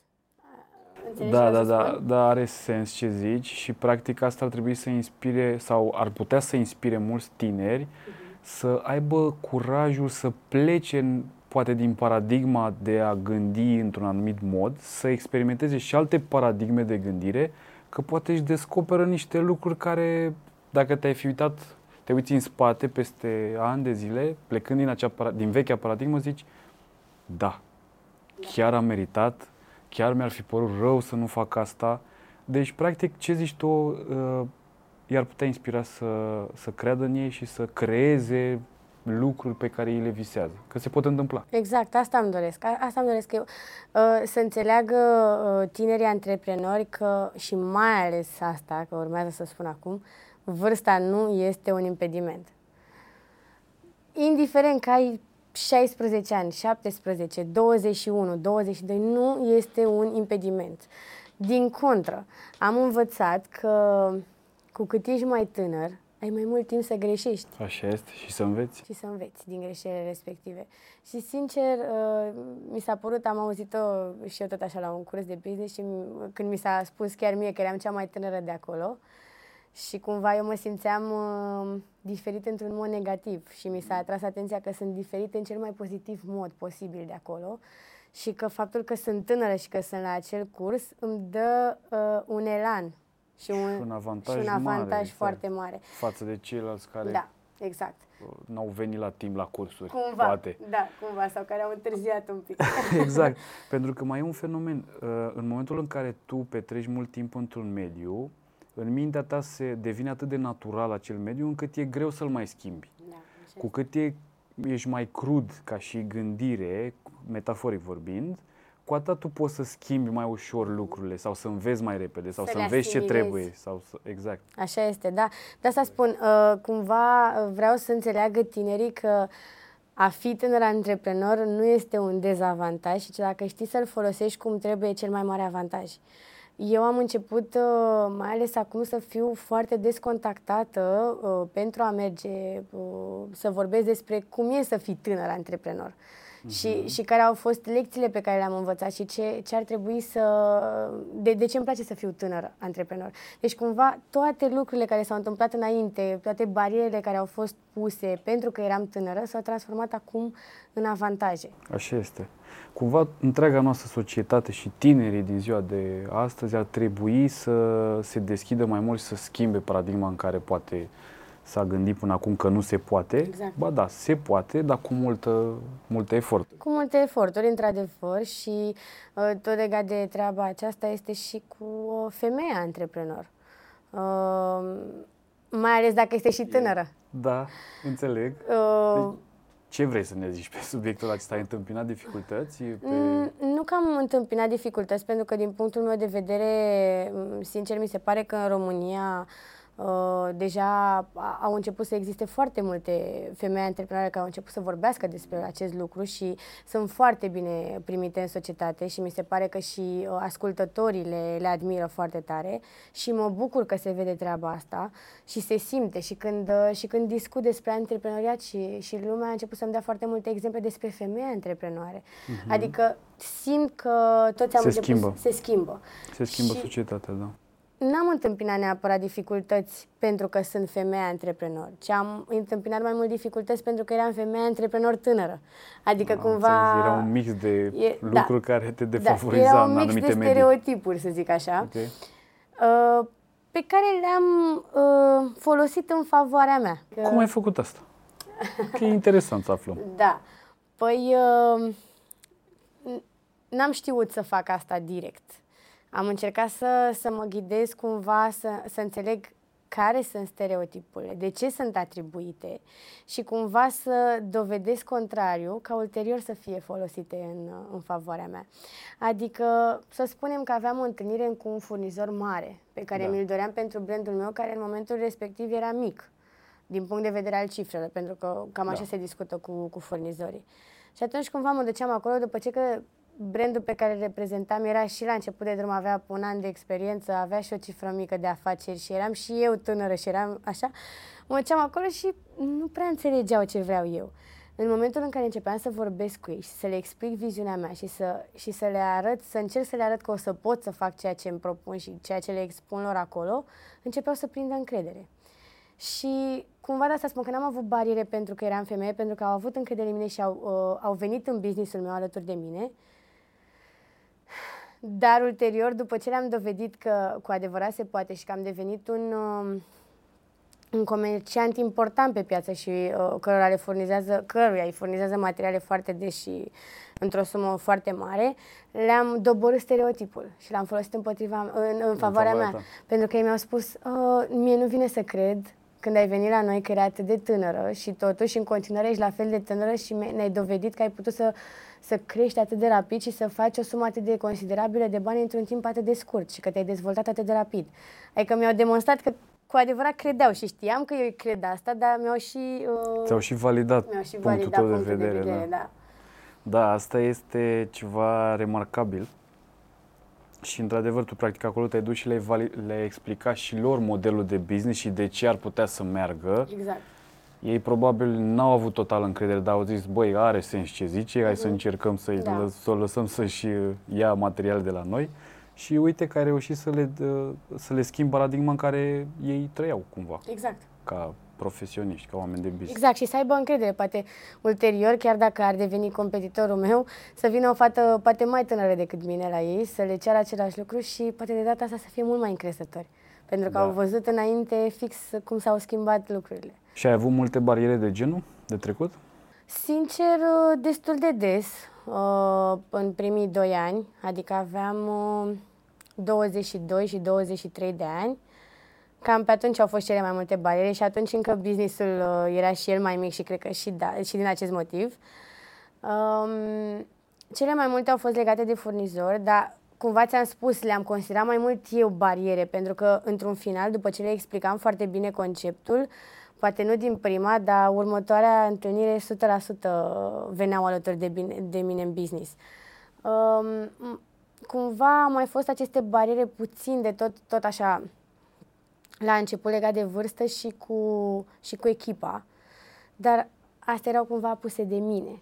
Înțelegi da, da, da, da, are sens ce zici și practic asta ar trebui să inspire sau ar putea să inspire mulți tineri uh-huh. să aibă curajul să plece poate din paradigma de a gândi într-un anumit mod, să experimenteze și alte paradigme de gândire că poate își descoperă niște lucruri care, dacă te-ai fi uitat, te uiți în spate peste ani de zile, plecând din, acea, din vechea paradigmă, zici, da, chiar am meritat, chiar mi-ar fi părut rău să nu fac asta. Deci, practic, ce zici tu, uh, i-ar putea inspira să, să creadă în ei și să creeze lucruri pe care ei le visează, că se pot întâmpla. Exact, asta îmi doresc. Asta îmi doresc eu, uh, să înțeleagă uh, tinerii antreprenori că, și mai ales asta, că urmează să spun acum, vârsta nu este un impediment. Indiferent că ai 16 ani, 17, 21, 22, nu este un impediment. Din contră, am învățat că cu cât ești mai tânăr, ai mai mult timp să greșești. Așa este și să înveți. Și să înveți din greșelile respective. Și sincer, uh, mi s-a părut, am auzit-o și eu tot așa la un curs de business și când mi s-a spus chiar mie că eram cea mai tânără de acolo și cumva eu mă simțeam uh, diferit într-un mod negativ și mi s-a atras atenția că sunt diferite în cel mai pozitiv mod posibil de acolo și că faptul că sunt tânără și că sunt la acel curs îmi dă uh, un elan și un, și un avantaj, și un avantaj mare, foarte exact, mare. Față de ceilalți care da, exact. n-au venit la timp la cursuri, cumva, poate. Da, cumva, sau care au întârziat un pic. exact, pentru că mai e un fenomen. Uh, în momentul în care tu petreci mult timp într-un mediu, în mintea ta se devine atât de natural acel mediu încât e greu să-l mai schimbi. Da, Cu cât e, ești mai crud ca și gândire, metaforic vorbind, cu atât tu poți să schimbi mai ușor lucrurile sau să înveți mai repede sau să, să înveți ce trebuie. Sau să, exact. Așa este, da. De asta spun, uh, cumva uh, vreau să înțeleagă tinerii că a fi tânăr antreprenor nu este un dezavantaj, ci dacă știi să-l folosești cum trebuie, e cel mai mare avantaj. Eu am început, uh, mai ales acum, să fiu foarte descontactată uh, pentru a merge, uh, să vorbesc despre cum e să fii tânăr antreprenor și, mhm. și care au fost lecțiile pe care le-am învățat și ce, ce ar trebui să... De, de ce îmi place să fiu tânăr antreprenor. Deci cumva toate lucrurile care s-au întâmplat înainte, toate barierele care au fost puse pentru că eram tânără s-au transformat acum în avantaje. Așa este. Cumva întreaga noastră societate și tinerii din ziua de astăzi ar trebui să se deschidă mai mult și să schimbe paradigma în care poate s-a gândit până acum că nu se poate. Exact. Ba da, se poate, dar cu multă, multă efort. Cu multe eforturi, într-adevăr, și uh, tot legat de treaba aceasta este și cu o femeie antreprenor. Uh, mai ales dacă este și tânără. Da, înțeleg. Uh, deci, ce vrei să ne zici pe subiectul acesta? Ai întâmpinat dificultăți? Pe... Mm, nu că am întâmpinat dificultăți, pentru că din punctul meu de vedere, sincer, mi se pare că în România uh, Uh, deja au început să existe foarte multe femei antreprenori care au început să vorbească despre acest lucru și sunt foarte bine primite în societate și mi se pare că și uh, ascultătorii le, le admiră foarte tare și mă bucur că se vede treaba asta și se simte și când, uh, și când discut despre antreprenoriat și, și lumea a început să-mi dea foarte multe exemple despre femei antreprenoare. Uh-huh. Adică simt că toți am se început schimbă. se schimbă. Se schimbă și, societatea, da N-am întâmpinat neapărat dificultăți pentru că sunt femeie antreprenor, ci am întâmpinat mai mult dificultăți pentru că eram femeie antreprenor tânără. Adică am cumva... Înțeles. Era un mix de e, da. lucruri da, care te defavoriza da, era un mix anumite de stereotipuri, să zic așa, okay. uh, pe care le-am uh, folosit în favoarea mea. Cum ai făcut asta? Că e interesant să aflăm. Da. Păi, uh, n-am știut să fac asta direct am încercat să, să mă ghidez cumva, să, să înțeleg care sunt stereotipurile, de ce sunt atribuite și cumva să dovedesc contrariu ca ulterior să fie folosite în, în favoarea mea. Adică să spunem că aveam o întâlnire cu un furnizor mare pe care da. mi-l doream pentru brandul meu care în momentul respectiv era mic din punct de vedere al cifrelor, pentru că cam așa da. se discută cu, cu furnizorii. Și atunci cumva mă duceam acolo după ce că brandul pe care îl reprezentam era și la început de drum, avea un an de experiență, avea și o cifră mică de afaceri și eram și eu tânără și eram așa. Mă duceam acolo și nu prea înțelegeau ce vreau eu. În momentul în care începeam să vorbesc cu ei și să le explic viziunea mea și să, și să le arăt, să încerc să le arăt că o să pot să fac ceea ce îmi propun și ceea ce le expun lor acolo, începeau să prindă încredere. Și cumva de asta spun că n-am avut bariere pentru că eram femeie, pentru că au avut încredere în mine și au, uh, au venit în businessul meu alături de mine. Dar ulterior, după ce le-am dovedit că cu adevărat se poate și că am devenit un, uh, un comerciant important pe piață și uh, căruia, le furnizează, căruia îi furnizează materiale foarte des și într-o sumă foarte mare, le-am doborât stereotipul și l-am folosit împotriva, în, în favoarea mea. Ta. Pentru că ei mi-au spus, uh, mie nu vine să cred când ai venit la noi că erai atât de tânără și totuși în continuare ești la fel de tânără și ne-ai dovedit că ai putut să, să crești atât de rapid și să faci o sumă atât de considerabilă de bani într-un timp atât de scurt și că te-ai dezvoltat atât de rapid. Adică mi-au demonstrat că cu adevărat credeau și știam că eu cred asta, dar mi-au și... Uh, Ți-au și validat mi-au și punctul validat tău de vedere. De vedere da. da. da, asta este ceva remarcabil și într-adevăr, tu practic acolo te-ai dus și le-ai, le explicat și lor modelul de business și de ce ar putea să meargă. Exact. Ei probabil n-au avut total încredere, dar au zis, băi, are sens ce zice, hai uh-huh. să mhm. încercăm să-i da. lăs, să o lăsăm să-și ia material de la noi. Și uite că a reușit să le, să le schimb paradigma în care ei trăiau cumva. Exact. Ca profesioniști, ca oameni de business. Exact, și să aibă încredere, poate ulterior, chiar dacă ar deveni competitorul meu, să vină o fată poate mai tânără decât mine la ei, să le ceară același lucru și poate de data asta să fie mult mai încrezători. Pentru că da. au văzut înainte fix cum s-au schimbat lucrurile. Și ai avut multe bariere de genul de trecut? Sincer, destul de des, uh, în primii doi ani, adică aveam 22 uh, și 23 de ani Cam pe atunci au fost cele mai multe bariere și atunci încă businessul uh, era și el mai mic și cred că și, da, și din acest motiv. Um, cele mai multe au fost legate de furnizori, dar cumva ți-am spus, le-am considerat mai mult eu bariere, pentru că într-un final, după ce le explicam foarte bine conceptul, poate nu din prima, dar următoarea întâlnire 100% veneau alături de, bine, de mine în business. Um, cumva au mai fost aceste bariere puțin de tot, tot așa la început legat de vârstă și cu, și cu echipa, dar astea erau cumva puse de mine.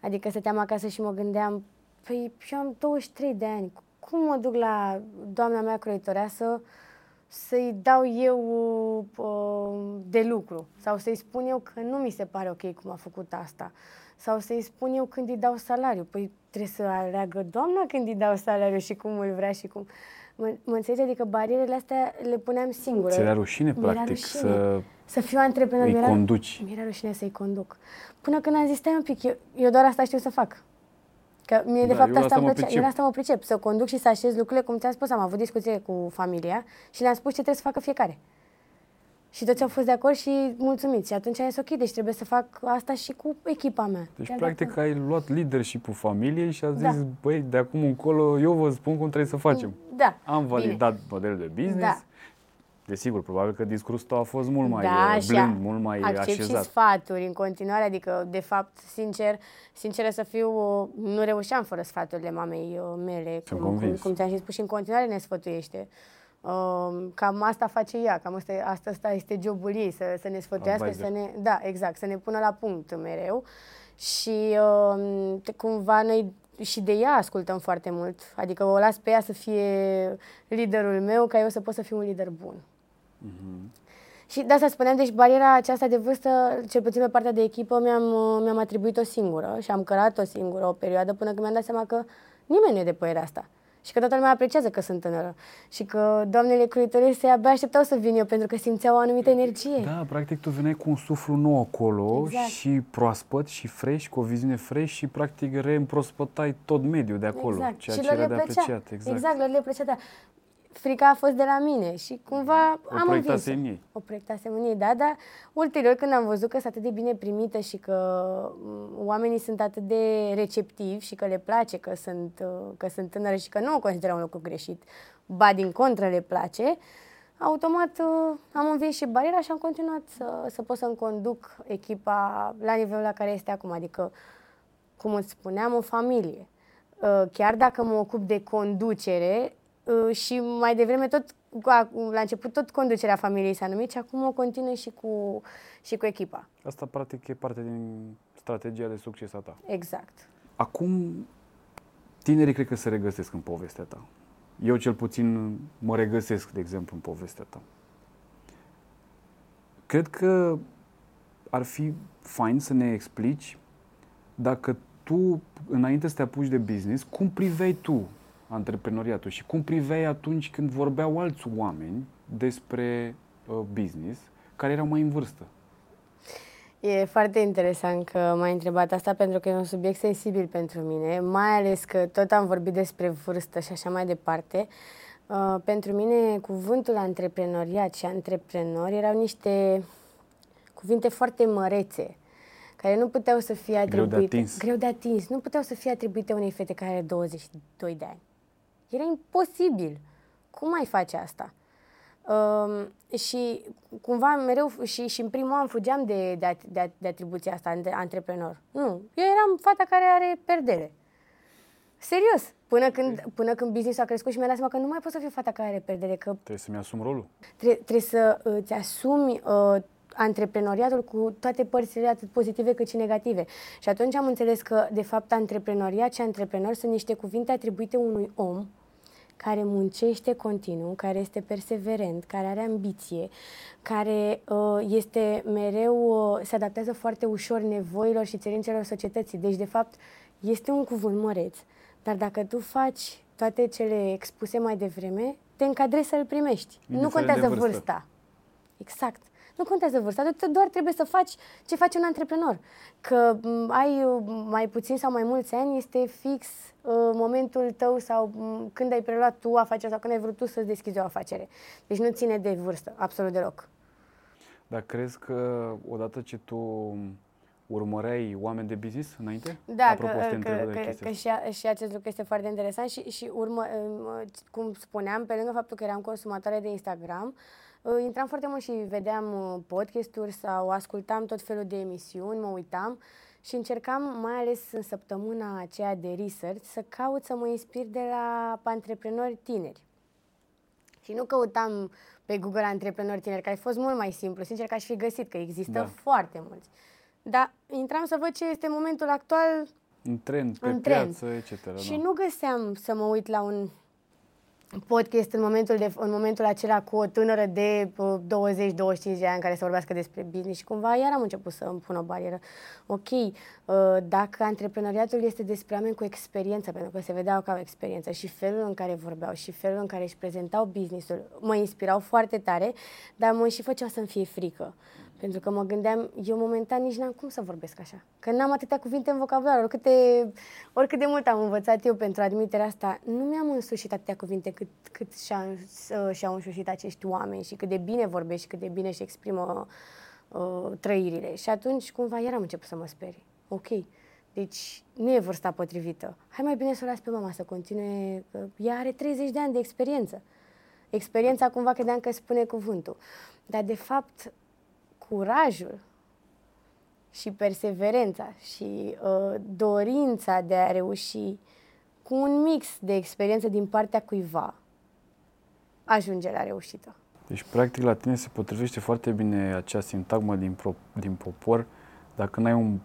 Adică stăteam acasă și mă gândeam, păi eu am 23 de ani, cum mă duc la doamna mea croitoreasă să-i dau eu uh, de lucru sau să-i spun eu că nu mi se pare ok cum a făcut asta sau să-i spun eu când îi dau salariu. Păi trebuie să aleagă doamna când îi dau salariu și cum îl vrea și cum... Mă, mă înțelegi? Adică barierele astea le puneam singură. Ți era rușine, mi practic, rușine. să... Să fiu antreprenor. Îi conduci. Mi era rușine să-i conduc. Până când am zis, stai un pic, eu, eu doar asta știu să fac. Că mie, da, de fapt, asta îmi plăcea. Eu asta mă pricep, să conduc și să așez lucrurile, cum ți-am spus, am avut discuție cu familia și le-am spus ce trebuie să facă fiecare. Și toți au fost de acord și mulțumiți. Și atunci ai zis, ok, deci trebuie să fac asta și cu echipa mea. Deci, Chiar practic, dacă... ai luat leadership-ul familiei și a zis, da. băi, de acum încolo eu vă spun cum trebuie să facem. Da. Am validat Bine. modelul de business. Da. Desigur, probabil că discursul tău a fost mult mai da, uh, blând, mult mai accept așezat. și sfaturi în continuare, adică, de fapt, sincer, sincer să fiu, nu reușeam fără sfaturile mamei uh, mele. Sunt cum, cum, cum ți-am și spus și în continuare ne sfătuiește. Um, cam asta face ea, cam asta, asta, asta este jobul ei, să, să ne sfătuiască, să ne, da, exact, să ne pună la punct mereu și um, cumva noi și de ea ascultăm foarte mult, adică o las pe ea să fie liderul meu, ca eu să pot să fiu un lider bun. Mm-hmm. Și de asta spuneam, deci bariera aceasta de vârstă, cel puțin pe partea de echipă, mi-am, mi-am atribuit-o singură și am cărat-o singură o perioadă până când mi-am dat seama că nimeni nu e de părerea asta. Și că toată lumea apreciază că sunt tânără. Și că doamnele se abia așteptau să vin eu pentru că simțeau o anumită energie. Da, practic tu veneai cu un suflu nou acolo exact. și proaspăt și fresh, cu o viziune fresh și practic reîmprospătai tot mediul de acolo. Exact. Ceea și ce era de apreciat. Exact, exact lor le plăcea, da. Frica a fost de la mine și cumva O am proiectase învins. în ei. O proiectasem în ei, da, dar ulterior când am văzut că sunt atât de bine primită și că m, oamenii sunt atât de receptivi și că le place că sunt, uh, că sunt tânără și că nu o consideră un lucru greșit, ba din contră le place, automat uh, am învins și bariera și am continuat să, să pot să-mi conduc echipa la nivelul la care este acum, adică, cum îți spuneam, o familie. Uh, Chiar dacă mă ocup de conducere uh, și mai devreme tot, cu- la început tot conducerea familiei s-a numit și acum o continui și cu, și cu echipa. Asta, practic, e parte din strategia de succes a ta. Exact. Acum, tinerii cred că se regăsesc în povestea ta. Eu cel puțin mă regăsesc, de exemplu, în povestea ta. Cred că ar fi fain să ne explici dacă tu, înainte să te apuci de business, cum priveai tu antreprenoriatul și cum priveai atunci când vorbeau alți oameni despre uh, business care erau mai în vârstă. E foarte interesant că m-ai întrebat asta pentru că e un subiect sensibil pentru mine, mai ales că tot am vorbit despre vârstă și așa mai departe. Uh, pentru mine cuvântul antreprenoriat și antreprenori erau niște cuvinte foarte mărețe care nu puteau să fie Greu atribuite... de atins. Greu de atins. Nu puteau să fie atribuite unei fete care are 22 de ani. Era imposibil. Cum ai face asta? Um, și cumva mereu și, și în primul an fugeam de, de, at- de, at- de atribuția asta de antreprenor. Nu, eu eram fata care are perdere. Serios. Până când, până când business a crescut și mi-a dat seama că nu mai pot să fiu fata care are perdere, că Trebuie să-mi asum rolul. Tre- trebuie să uh, îți asumi uh, antreprenoriatul cu toate părțile, atât pozitive cât și negative. Și atunci am înțeles că, de fapt, antreprenoriat și antreprenor sunt niște cuvinte atribuite unui om care muncește continuu, care este perseverent, care are ambiție, care uh, este mereu, uh, se adaptează foarte ușor nevoilor și cerințelor societății. Deci, de fapt, este un cuvânt măreț. Dar dacă tu faci toate cele expuse mai devreme, te încadrezi să-l primești. nu Indiferent de contează vârstă. vârsta. Exact. Nu contează vârsta, tu doar trebuie să faci ce face un antreprenor. Că m, ai uh, mai puțin sau mai mulți ani, este fix uh, momentul tău sau m, când ai preluat tu afacerea sau când ai vrut tu să-ți deschizi o afacere. Deci nu ține de vârstă, absolut deloc. Dar crezi că odată ce tu urmăreai oameni de business înainte? Da, Apropo, să te că, întreb că, de că, chestia că asta. și, a, și acest lucru este foarte interesant și, și urmă, um, cum spuneam, pe lângă faptul că eram consumatoare de Instagram, uh, intram foarte mult și vedeam uh, podcasturi sau ascultam tot felul de emisiuni, mă uitam și încercam, mai ales în săptămâna aceea de research, să caut să mă inspir de la antreprenori tineri. Și nu căutam pe Google antreprenori tineri, care a fost mult mai simplu. Sincer că aș fi găsit că există Da. foarte mulți. Dar intram să văd ce este momentul actual În trend, pe în trend. piață, etc. și da. nu găseam să mă uit la un podcast în momentul, de, în momentul acela cu o tânără de uh, 20-25 de ani care să vorbească despre business și cumva iar am început să îmi pun o barieră. Ok, uh, dacă antreprenoriatul este despre oameni cu experiență, pentru că se vedeau că au experiență și felul în care vorbeau și felul în care își prezentau businessul mă inspirau foarte tare, dar mă și făceau să-mi fie frică. Pentru că mă gândeam, eu momentan nici n-am cum să vorbesc așa. Că n-am atâtea cuvinte în vocabular, oricâte, oricât de mult am învățat eu pentru admiterea asta, nu mi-am însușit atâtea cuvinte cât, cât și-a, uh, și-au însușit acești oameni și cât de bine vorbesc și cât de bine își exprimă uh, trăirile. Și atunci cumva iar am început să mă sperii. Ok, deci nu e vârsta potrivită. Hai mai bine să o las pe mama să continue, că ea are 30 de ani de experiență. Experiența cumva credeam că spune cuvântul. Dar de fapt curajul și perseverența și uh, dorința de a reuși cu un mix de experiență din partea cuiva ajunge la reușită. Deci, practic, la tine se potrivește foarte bine acea sintagmă din, pro, din popor. Dacă n-ai un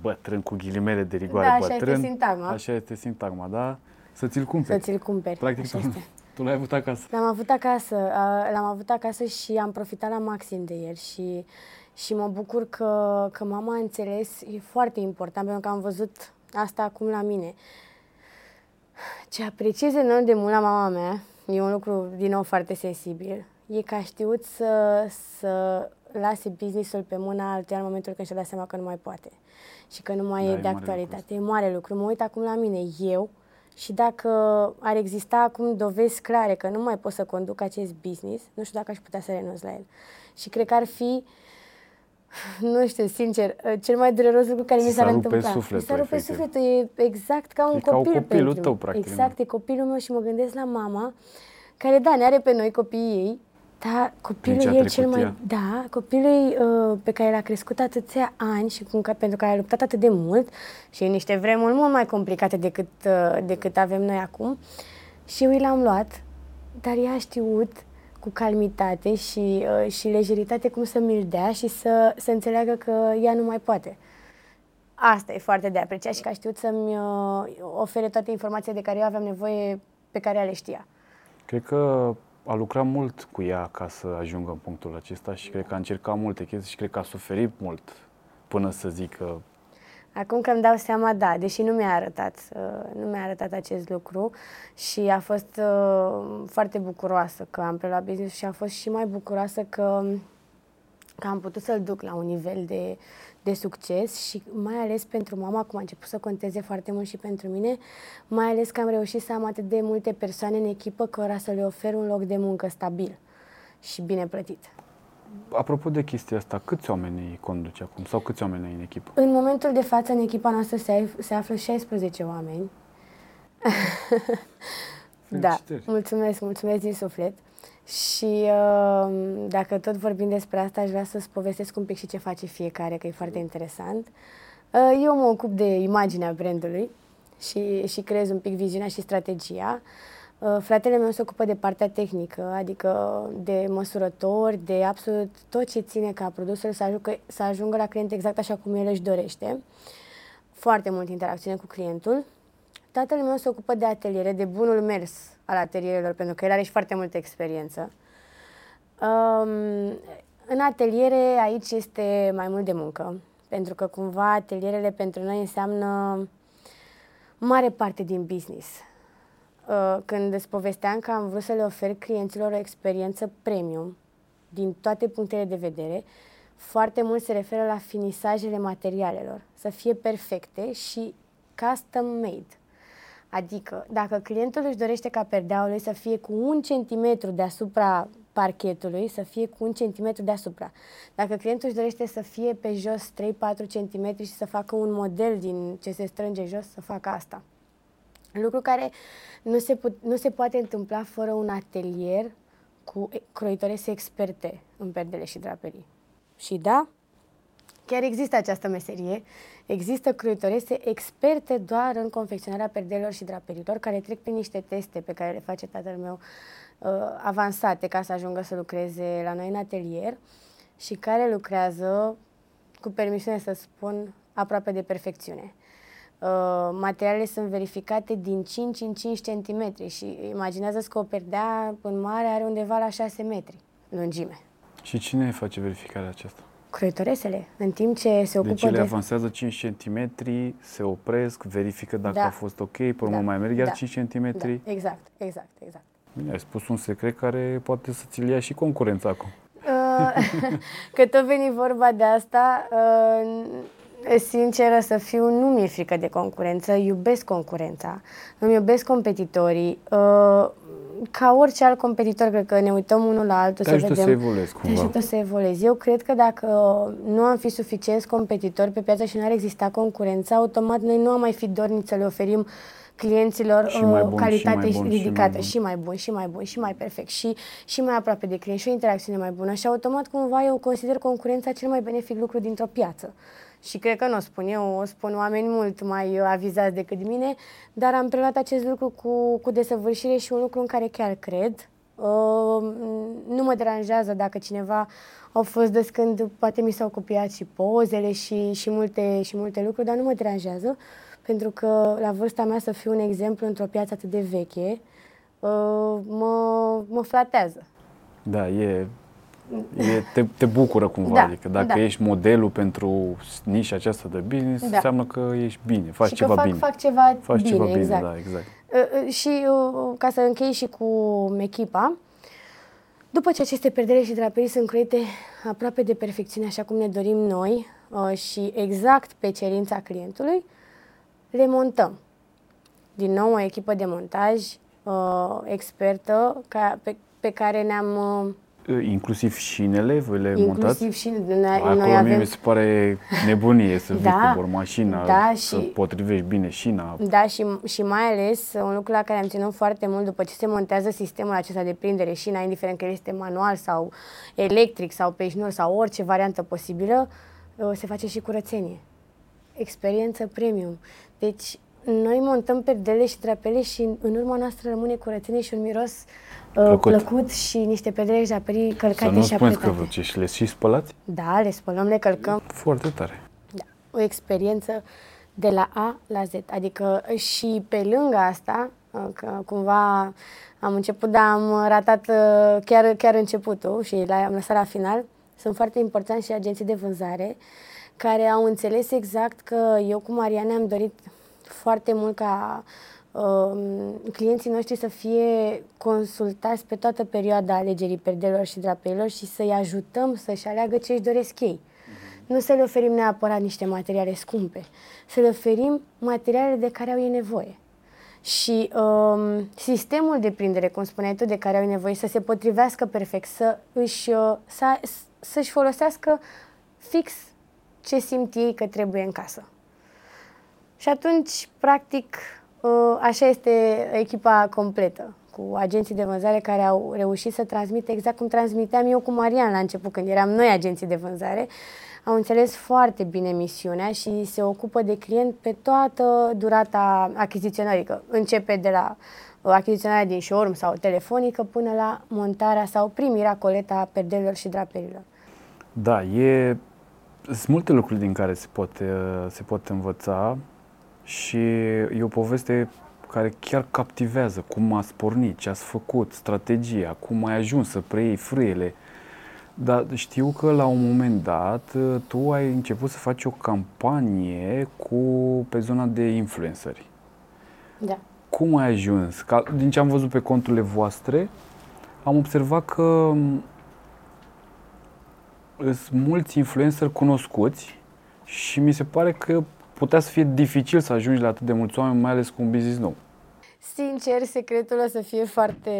bătrân cu ghilimele de rigoare Da, așa bătrân, este sintagma. așa este sintagma, da? Să ți-l Să cumperi. ți-l cumperi. Practic, Așa tu, este. tu l-ai avut acasă. L-am avut acasă, uh, l-am avut acasă și am profitat la maxim de el și, și mă bucur că, că mama a înțeles, e foarte important pentru că am văzut asta acum la mine. Ce apreciez enorm de mult la mama mea, e un lucru din nou foarte sensibil, e că a știut să, să lase businessul pe mâna altuia în momentul când și-a dat seama că nu mai poate și că nu mai Da, e e de mare actualitate. E mare lucru. Mă uit acum la mine, eu Și dacă ar exista acum dovezi clare că nu mai pot să conduc acest business, nu știu dacă aș putea să renunț la el. Și cred că ar fi, nu știu, sincer, cel mai dureros lucru care mi s-ar întâmpla. Sufletul, mi s-ar rupe sufletul. E exact ca un e copil ca copilul pentru tău, practic. Exact, e copilul meu și mă gândesc la mama, care, da, ne are pe noi copiii ei, da, copilul e cel mai... Ea. Da, copilul uh, pe care l-a crescut atâția ani și cu, pentru care a luptat atât de mult și în niște vremuri mult mai complicate decât, uh, decât avem noi acum. Și eu l-am luat, dar ea a știut cu calmitate și, uh, și lejeritate cum să mi-l dea și să, să înțeleagă că ea nu mai poate. Asta e foarte de apreciat și că a știut să-mi uh, ofere toate informațiile de care eu aveam nevoie, pe care ea le știa. Cred că a lucrat mult cu ea ca să ajungă în punctul acesta și cred că a încercat multe chestii și cred că a suferit mult până să zică Acum că îmi dau seama, da, deși nu mi-a arătat, uh, nu mi-a arătat acest lucru și a fost uh, foarte bucuroasă că am preluat business și a fost și mai bucuroasă că, că am putut să-l duc la un nivel de, de succes și mai ales pentru mama, cum a început să conteze foarte mult și pentru mine, mai ales că am reușit să am atât de multe persoane în echipă cărora să le ofer un loc de muncă stabil și bine plătit. Apropo de chestia asta, câți oameni conduce acum sau câți oameni ai în echipă? În momentul de față, în echipa noastră se, se află 16 oameni. da, mulțumesc, mulțumesc din suflet. Și uh, dacă tot vorbim despre asta, aș vrea să-ți povestesc un pic și ce face fiecare, că e foarte interesant. Uh, eu mă ocup de imaginea brandului și, și creez un pic viziunea și strategia. Uh, fratele meu se ocupă de partea tehnică, adică de măsurători, de absolut tot ce ține ca produsul să ajungă, să ajungă la client exact așa cum el își dorește. Foarte mult interacțiune cu clientul. Tatăl meu se ocupă de ateliere, de bunul mers al atelierelor, pentru că el are și foarte multă experiență. Um, în ateliere aici este mai mult de muncă, pentru că cumva atelierele pentru noi înseamnă mare parte din business. Uh, când îți povesteam că am vrut să le ofer clienților o experiență premium din toate punctele de vedere, foarte mult se referă la finisajele materialelor, să fie perfecte și custom made. Adică, dacă clientul își dorește ca perdeaua lui să fie cu un centimetru deasupra parchetului, să fie cu un centimetru deasupra. Dacă clientul își dorește să fie pe jos 3-4 centimetri și să facă un model din ce se strânge jos, să facă asta. Lucru care nu se, put, nu se poate întâmpla fără un atelier cu croitorese experte în perdele și draperii. Și da, chiar există această meserie. Există croitorese experte doar în confecționarea perdelor și draperilor, care trec prin niște teste pe care le face tatăl meu uh, avansate ca să ajungă să lucreze la noi în atelier și care lucrează, cu permisiune să spun, aproape de perfecțiune. Uh, materialele sunt verificate din 5 în 5 cm și imaginează-ți că o perdea în mare are undeva la 6 metri lungime. Și cine face verificarea aceasta? Croitoresele, în timp ce se ocupă deci ele de... avansează 5 cm, se opresc, verifică dacă Da. a fost ok, pe urmă Da. mai merg iar Da. 5 cm. Da, exact, exact, exact. Bine, ai spus un secret care poate să ți-l ia și concurența acum. Uh, că tot veni vorba de asta, uh, sinceră să fiu, nu mi-e frică de concurență, iubesc concurența, îmi iubesc competitorii. Uh, ca orice alt competitor, cred că ne uităm unul la altul Te să ajută vedem... să evoluezi Te cumva. ajută să evoluezi. Eu cred că dacă nu am fi suficienți competitori pe piață și nu ar exista concurență, automat noi nu am mai fi dorniți să le oferim clienților Și mai uh, bun, și calitate mai bun, și mai ridicată bun. și mai bun, și mai bun, și mai perfect, și, și mai aproape de client, și o interacțiune mai bună. Și automat, cumva, eu consider concurența cel mai benefic lucru dintr-o piață. Și cred că nu o spun eu, o spun oameni mult mai uh, avizați decât mine, dar am preluat acest lucru cu, cu desăvârșire și un lucru în care chiar cred. Uh, nu mă deranjează dacă cineva au fost des când poate mi s-au copiat și pozele și, și, multe, și multe lucruri, dar nu mă deranjează pentru că la vârsta mea să fiu un exemplu într-o piață atât de veche uh, mă, mă flatează. Da, e, e te, te bucură cumva, Da, adică dacă da. ești modelul pentru nișa aceasta de business, Da. înseamnă că ești bine, faci și ceva că fac, bine. fac ceva faci bine, ceva bine, exact. da, exact. Uh, uh, Și uh, ca să închei și cu echipa, după ce aceste perdere și draperii sunt croite aproape de perfecțiune, așa cum ne dorim noi uh, și exact pe cerința clientului, le montăm. din nou o echipă de montaj uh, expertă ca, pe, pe care ne-am uh, Inclusiv șinele, voi le Inclusiv montați? și noi, Acolo noi mie avem... mi se pare nebunie să vii Da, cu mașina, da, să și- potrivești bine șina. Da, și, și mai ales un lucru la care am ținut foarte mult după ce se montează sistemul acesta de prindere șina, indiferent că este manual sau electric sau pe șnur sau orice variantă posibilă, uh, se face și curățenie. Experiență premium. Deci noi montăm perdele și drapele și în- în urma noastră rămâne curățenie și un miros uh, Plăcut. plăcut. și niște perdele și draperii Să călcate nu și spuneți că apretate. vă ce și le și spălați? Da, le spălăm, le călcăm. Foarte tare. Da, o experiență de la A la Z. Adică și pe lângă asta, uh, că cumva am început, dar am ratat uh, chiar, chiar începutul și la, am lăsat la final, sunt foarte importanți și agenții de vânzare care au înțeles exact că eu cu Mariana am dorit foarte mult ca uh, clienții noștri să fie consultați pe toată perioada alegerii perdelor și drapeilor și să-i ajutăm să-și aleagă ce își doresc ei. Nu să le oferim neapărat niște materiale scumpe, să le oferim materiale de care au ei nevoie. Și um, sistemul de prindere, cum spuneai tu, de care au ei nevoie, să se potrivească perfect, să își, uh, să, să-și folosească fix ce simt ei că trebuie în casă. Și atunci, practic, uh, așa este echipa completă, cu agenții de vânzare care au reușit să transmită exact cum transmiteam eu cu Marian la început, când eram noi agenții de vânzare. Au înțeles foarte bine misiunea și se ocupă de client pe toată durata achiziționării, că începe de la uh, achiziționarea din showroom sau telefonică până la montarea sau primirea coleta a perdelor și draperilor. Da, e, sunt multe lucruri din care se poate, uh, se poate învăța și e o poveste care chiar captivează cum ați pornit, ce ați făcut, strategia, cum ai ajuns să preiei frâiele. Dar știu că la un moment dat uh, tu ai început să faci o campanie cu pe zona de influenceri. Da. Cum ai ajuns? Ca, din ce am văzut pe conturile voastre, am observat că m, sunt mulți influenceri cunoscuți și mi se pare că putea să fie dificil să ajungi la atât de mulți oameni, mai ales cu un business nou. Sincer, secretul o să fie foarte,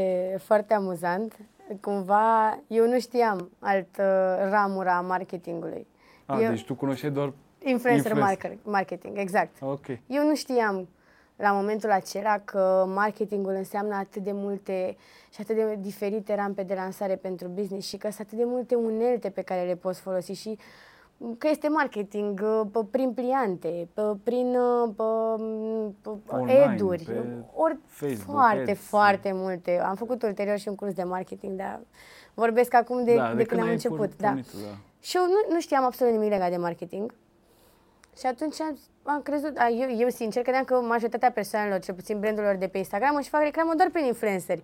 foarte amuzant. Cumva, eu nu știam altă ramură a marketingului. A, eu, deci tu cunoșteai doar... influencer influencer. market- marketing, exact. Ok. Eu nu știam la momentul acela că marketingul înseamnă atât de multe și atât de diferite rampe de lansare pentru business și că sunt atât de multe unelte pe care le poți folosi și că este marketing uh, pe, prin pliante, pe, prin uh, pe, pe Online, eduri, pe ori Facebook, foarte, ads. foarte multe. Am făcut ulterior și un curs de marketing, dar vorbesc acum de, da, de, când am ai început. pornit- Da. pornit, da. Și eu nu, nu știam absolut nimic legat de marketing. Și atunci am, am crezut, a, eu, eu sincer credeam că majoritatea persoanelor, cel puțin brandurilor de pe Instagram, își fac reclamă doar prin influenceri.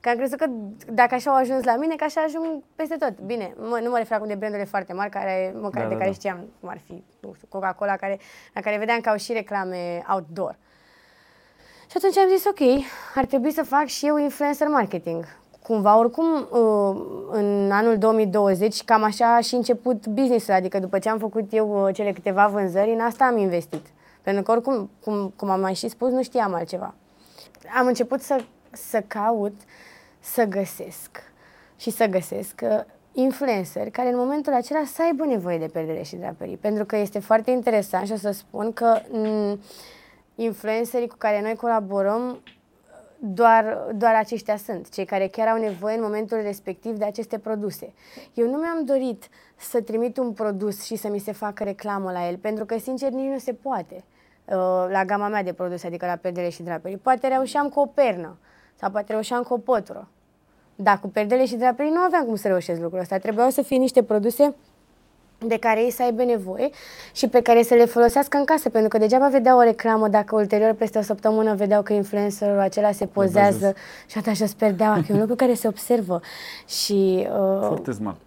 Că am crezut că dacă așa au ajuns la mine, că așa ajung peste tot. Bine, mă, nu mă refer acum de brandurile foarte mari, care, măcar Da, de da, care da. știam, cum ar fi, nu știu, Coca-Cola, care, la care vedeam că au și reclame outdoor. Și atunci am zis, ok, ar trebui să fac și eu influencer marketing. Cumva, oricum, uh, în anul 2020, cam așa a și început business-ul, adică după ce am făcut eu uh, cele câteva vânzări, în asta am investit. Pentru că, oricum, cum, cum am mai și spus, nu știam altceva. Am început să, să caut, să găsesc și să găsesc uh, influenceri care în momentul acela să aibă nevoie de perdere și draperii. Pentru că este foarte interesant și o să spun că m- influencerii cu care noi colaborăm doar, doar aceștia sunt, cei care chiar au nevoie în momentul respectiv de aceste produse. Eu nu mi-am dorit să trimit un produs și să mi se facă reclamă la el, pentru că, sincer, nici nu se poate uh, la gama mea de produse, adică la perdele și draperii. Poate reușeam cu o pernă sau poate reușeam cu o pătură. Dar cu perdele și draperii nu aveam cum să reușesc lucrul ăsta. Trebuiau să fie niște produse de care ei să aibă nevoie și pe care să le folosească în casă, pentru că degeaba vedeau o reclamă dacă ulterior peste o săptămână vedeau că influencerul acela se pozează și atunci își perdeau, că e un lucru care se observă și uh, Foarte smart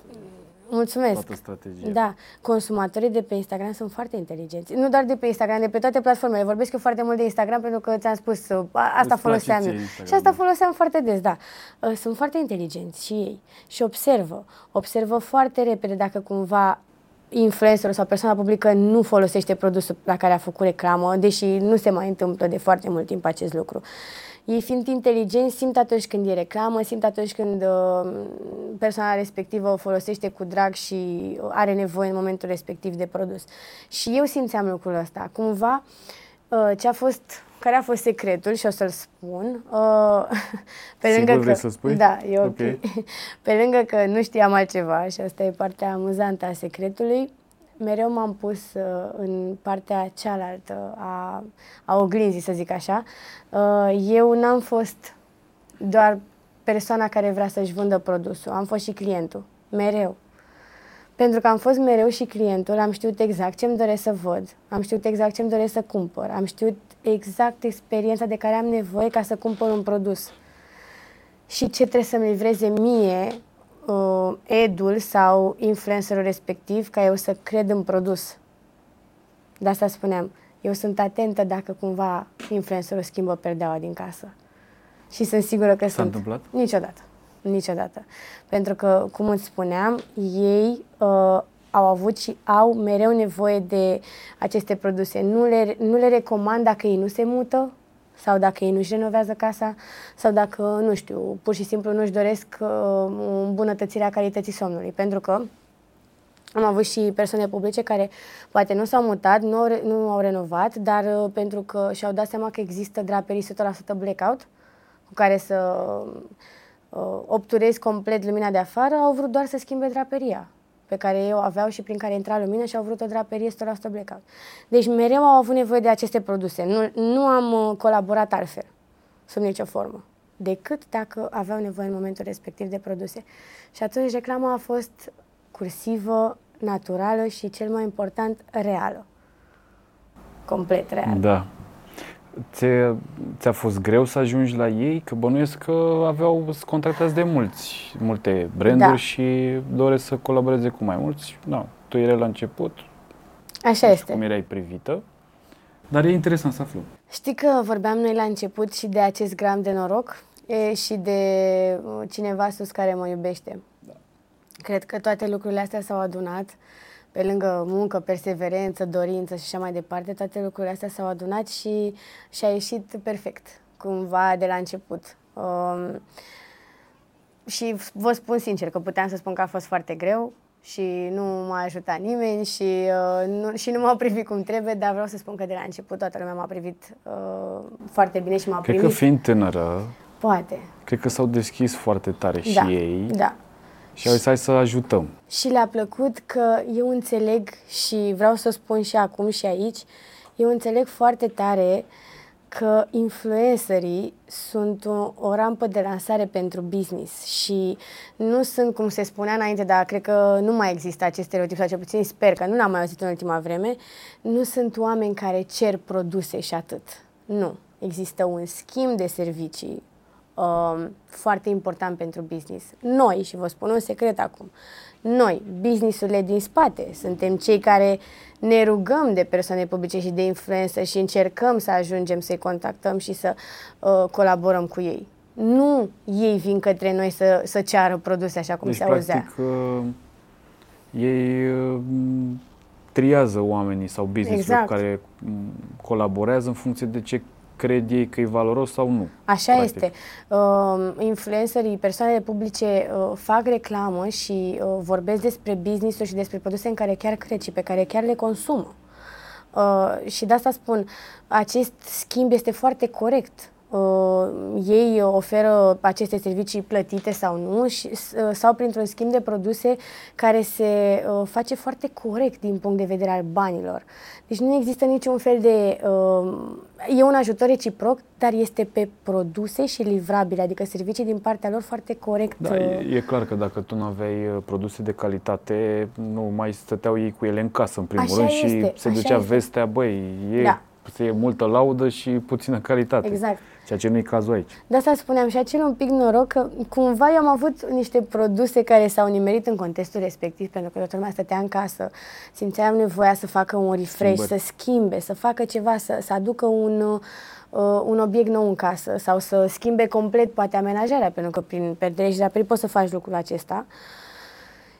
mulțumesc. toată strategia. Da, consumatorii de pe Instagram sunt foarte inteligenți. Nu doar de pe Instagram, de pe toate platformele. Vorbesc eu foarte mult de Instagram pentru că ți-am spus, uh, a- asta place foloseam ție eu. Instagram, Și asta da. foloseam foarte des, da. Uh, Sunt foarte inteligenți și ei și observă. Observă foarte repede dacă cumva influencerul sau persoana publică nu folosește produsul la care a făcut reclamă, deși nu se mai întâmplă de foarte mult timp acest lucru. Ei fiind inteligenți, simt atunci când e reclamă, simt atunci când uh, persoana respectivă o folosește cu drag și are nevoie în momentul respectiv de produs. Și eu simțeam lucrul ăsta. Cumva, uh, ce a fost care a fost secretul și o să-l spun. Uh, pe lângă Sigur că, să spui? Da, e ok. okay. Pe lângă că nu știam altceva și asta e partea amuzantă a secretului, mereu m-am pus uh, în partea cealaltă a, a oglinzii, să zic așa. Uh, eu n-am fost doar persoana care vrea să-și vândă produsul, am fost și clientul, mereu. Pentru că am fost mereu și clientul, am știut exact ce îmi doresc să văd, am știut exact ce îmi doresc să cumpăr, am știut exact experiența de care am nevoie ca să cumpăr un produs. Și ce trebuie să-mi livreze mie uh, edul sau influencerul respectiv ca eu să cred în produs. De asta spuneam, eu sunt atentă dacă cumva influencerul schimbă perdeaua din casă. Și sunt sigură că S-a sunt... întâmplat? Niciodată. Niciodată. Pentru că, cum îți spuneam, ei uh, au avut și au mereu nevoie de aceste produse. Nu le, nu le recomand dacă ei nu se mută sau dacă ei nu-și renovează casa sau dacă, nu știu, pur și simplu nu-și doresc uh, îmbunătățirea calității somnului. Pentru că am avut și persoane publice care poate nu s-au mutat, nu au, nu au renovat, dar uh, pentru că și-au dat seama că există draperii 100% blackout, cu care să uh, obturezi complet lumina de afară, au vrut doar să schimbe draperia pe care ei o aveau și prin care intra lumină și au vrut o draperie 100% blackout. Deci mereu au avut nevoie de aceste produse. Nu, nu am uh, colaborat altfel, sub nicio formă, decât dacă aveau nevoie în momentul respectiv de produse. Și atunci reclama a fost cursivă, naturală și, cel mai important, reală. Complet reală. Da. Ți-a, ți-a fost greu să ajungi la ei? Că bănuiesc că aveau contractați de mulți, multe branduri da. și doresc să colaboreze cu mai mulți. Da, tu erai la început. Așa este. Cum erai privită. Dar e interesant să aflăm. Știi că vorbeam noi la început și de acest gram de noroc e, și de uh, cineva sus care mă iubește. Da. Cred că toate lucrurile astea s-au adunat pe lângă muncă, perseverență, dorință și așa mai departe, toate lucrurile astea s-au adunat și, și a ieșit perfect, cumva de la început. Um, și vă spun sincer că puteam să spun că a fost foarte greu și nu m-a ajutat nimeni și, uh, nu, și nu m-a privit cum trebuie, dar vreau să spun că de la început toată lumea m-a privit uh, foarte bine și m-a Cred primit. Cred că fiind tânără, Poate. Cred că s-au deschis foarte tare da, și ei. Da. Și au zis, hai să ajutăm. Și le-a plăcut că eu înțeleg și vreau să o spun și acum și aici, eu înțeleg foarte tare că influencerii sunt o, o rampă de lansare pentru business și nu sunt, cum se spunea înainte, dar cred că nu mai există acest stereotip, sau cel puțin sper că nu l-am mai auzit în ultima vreme, nu sunt oameni care cer produse și atât. Nu. Există un schimb de servicii, uh, foarte important pentru business. Noi, și vă spun un secret acum, noi, businessurile din spate, suntem cei care ne rugăm de persoane publice și de influență și încercăm să ajungem să-i contactăm și să uh, colaborăm cu ei. Nu ei vin către noi să, să ceară produse așa cum deci, se auzea. Practic, uh, ei uh, triază oamenii sau business exact. care mm, colaborează în funcție de ce cred ei că e valoros sau nu. Așa practic. este. Uh, influencerii, persoanele publice uh, fac reclamă și uh, vorbesc despre business și despre produse în care chiar cred și pe care chiar le consumă. Uh, și de asta spun, acest schimb este foarte corect uh, ei oferă aceste servicii plătite sau nu și, uh, sau printr-un schimb de produse care se uh, face foarte corect din punct de vedere al banilor. Deci nu există niciun fel de... Uh, e un ajutor reciproc, dar este pe produse și livrabile, adică servicii din partea lor foarte corect. Da, e, e clar că dacă tu nu aveai uh, produse de calitate, nu mai stăteau ei cu ele în casă, în primul Așa rând, este, și se ducea este. vestea, băi, e, da. Se e multă laudă și puțină calitate. Exact. Ceea ce nu e cazul aici. De asta spuneam și acel un pic noroc că cumva eu am avut niște produse care s-au nimerit în contextul respectiv, pentru că toată lumea stătea în casă, simțeam nevoia să facă un refresh, Schimbări. să schimbe, să facă ceva, să, să aducă un, uh, un obiect nou în casă sau să schimbe complet poate amenajarea, pentru că prin perdere și draperii poți să faci lucrul acesta.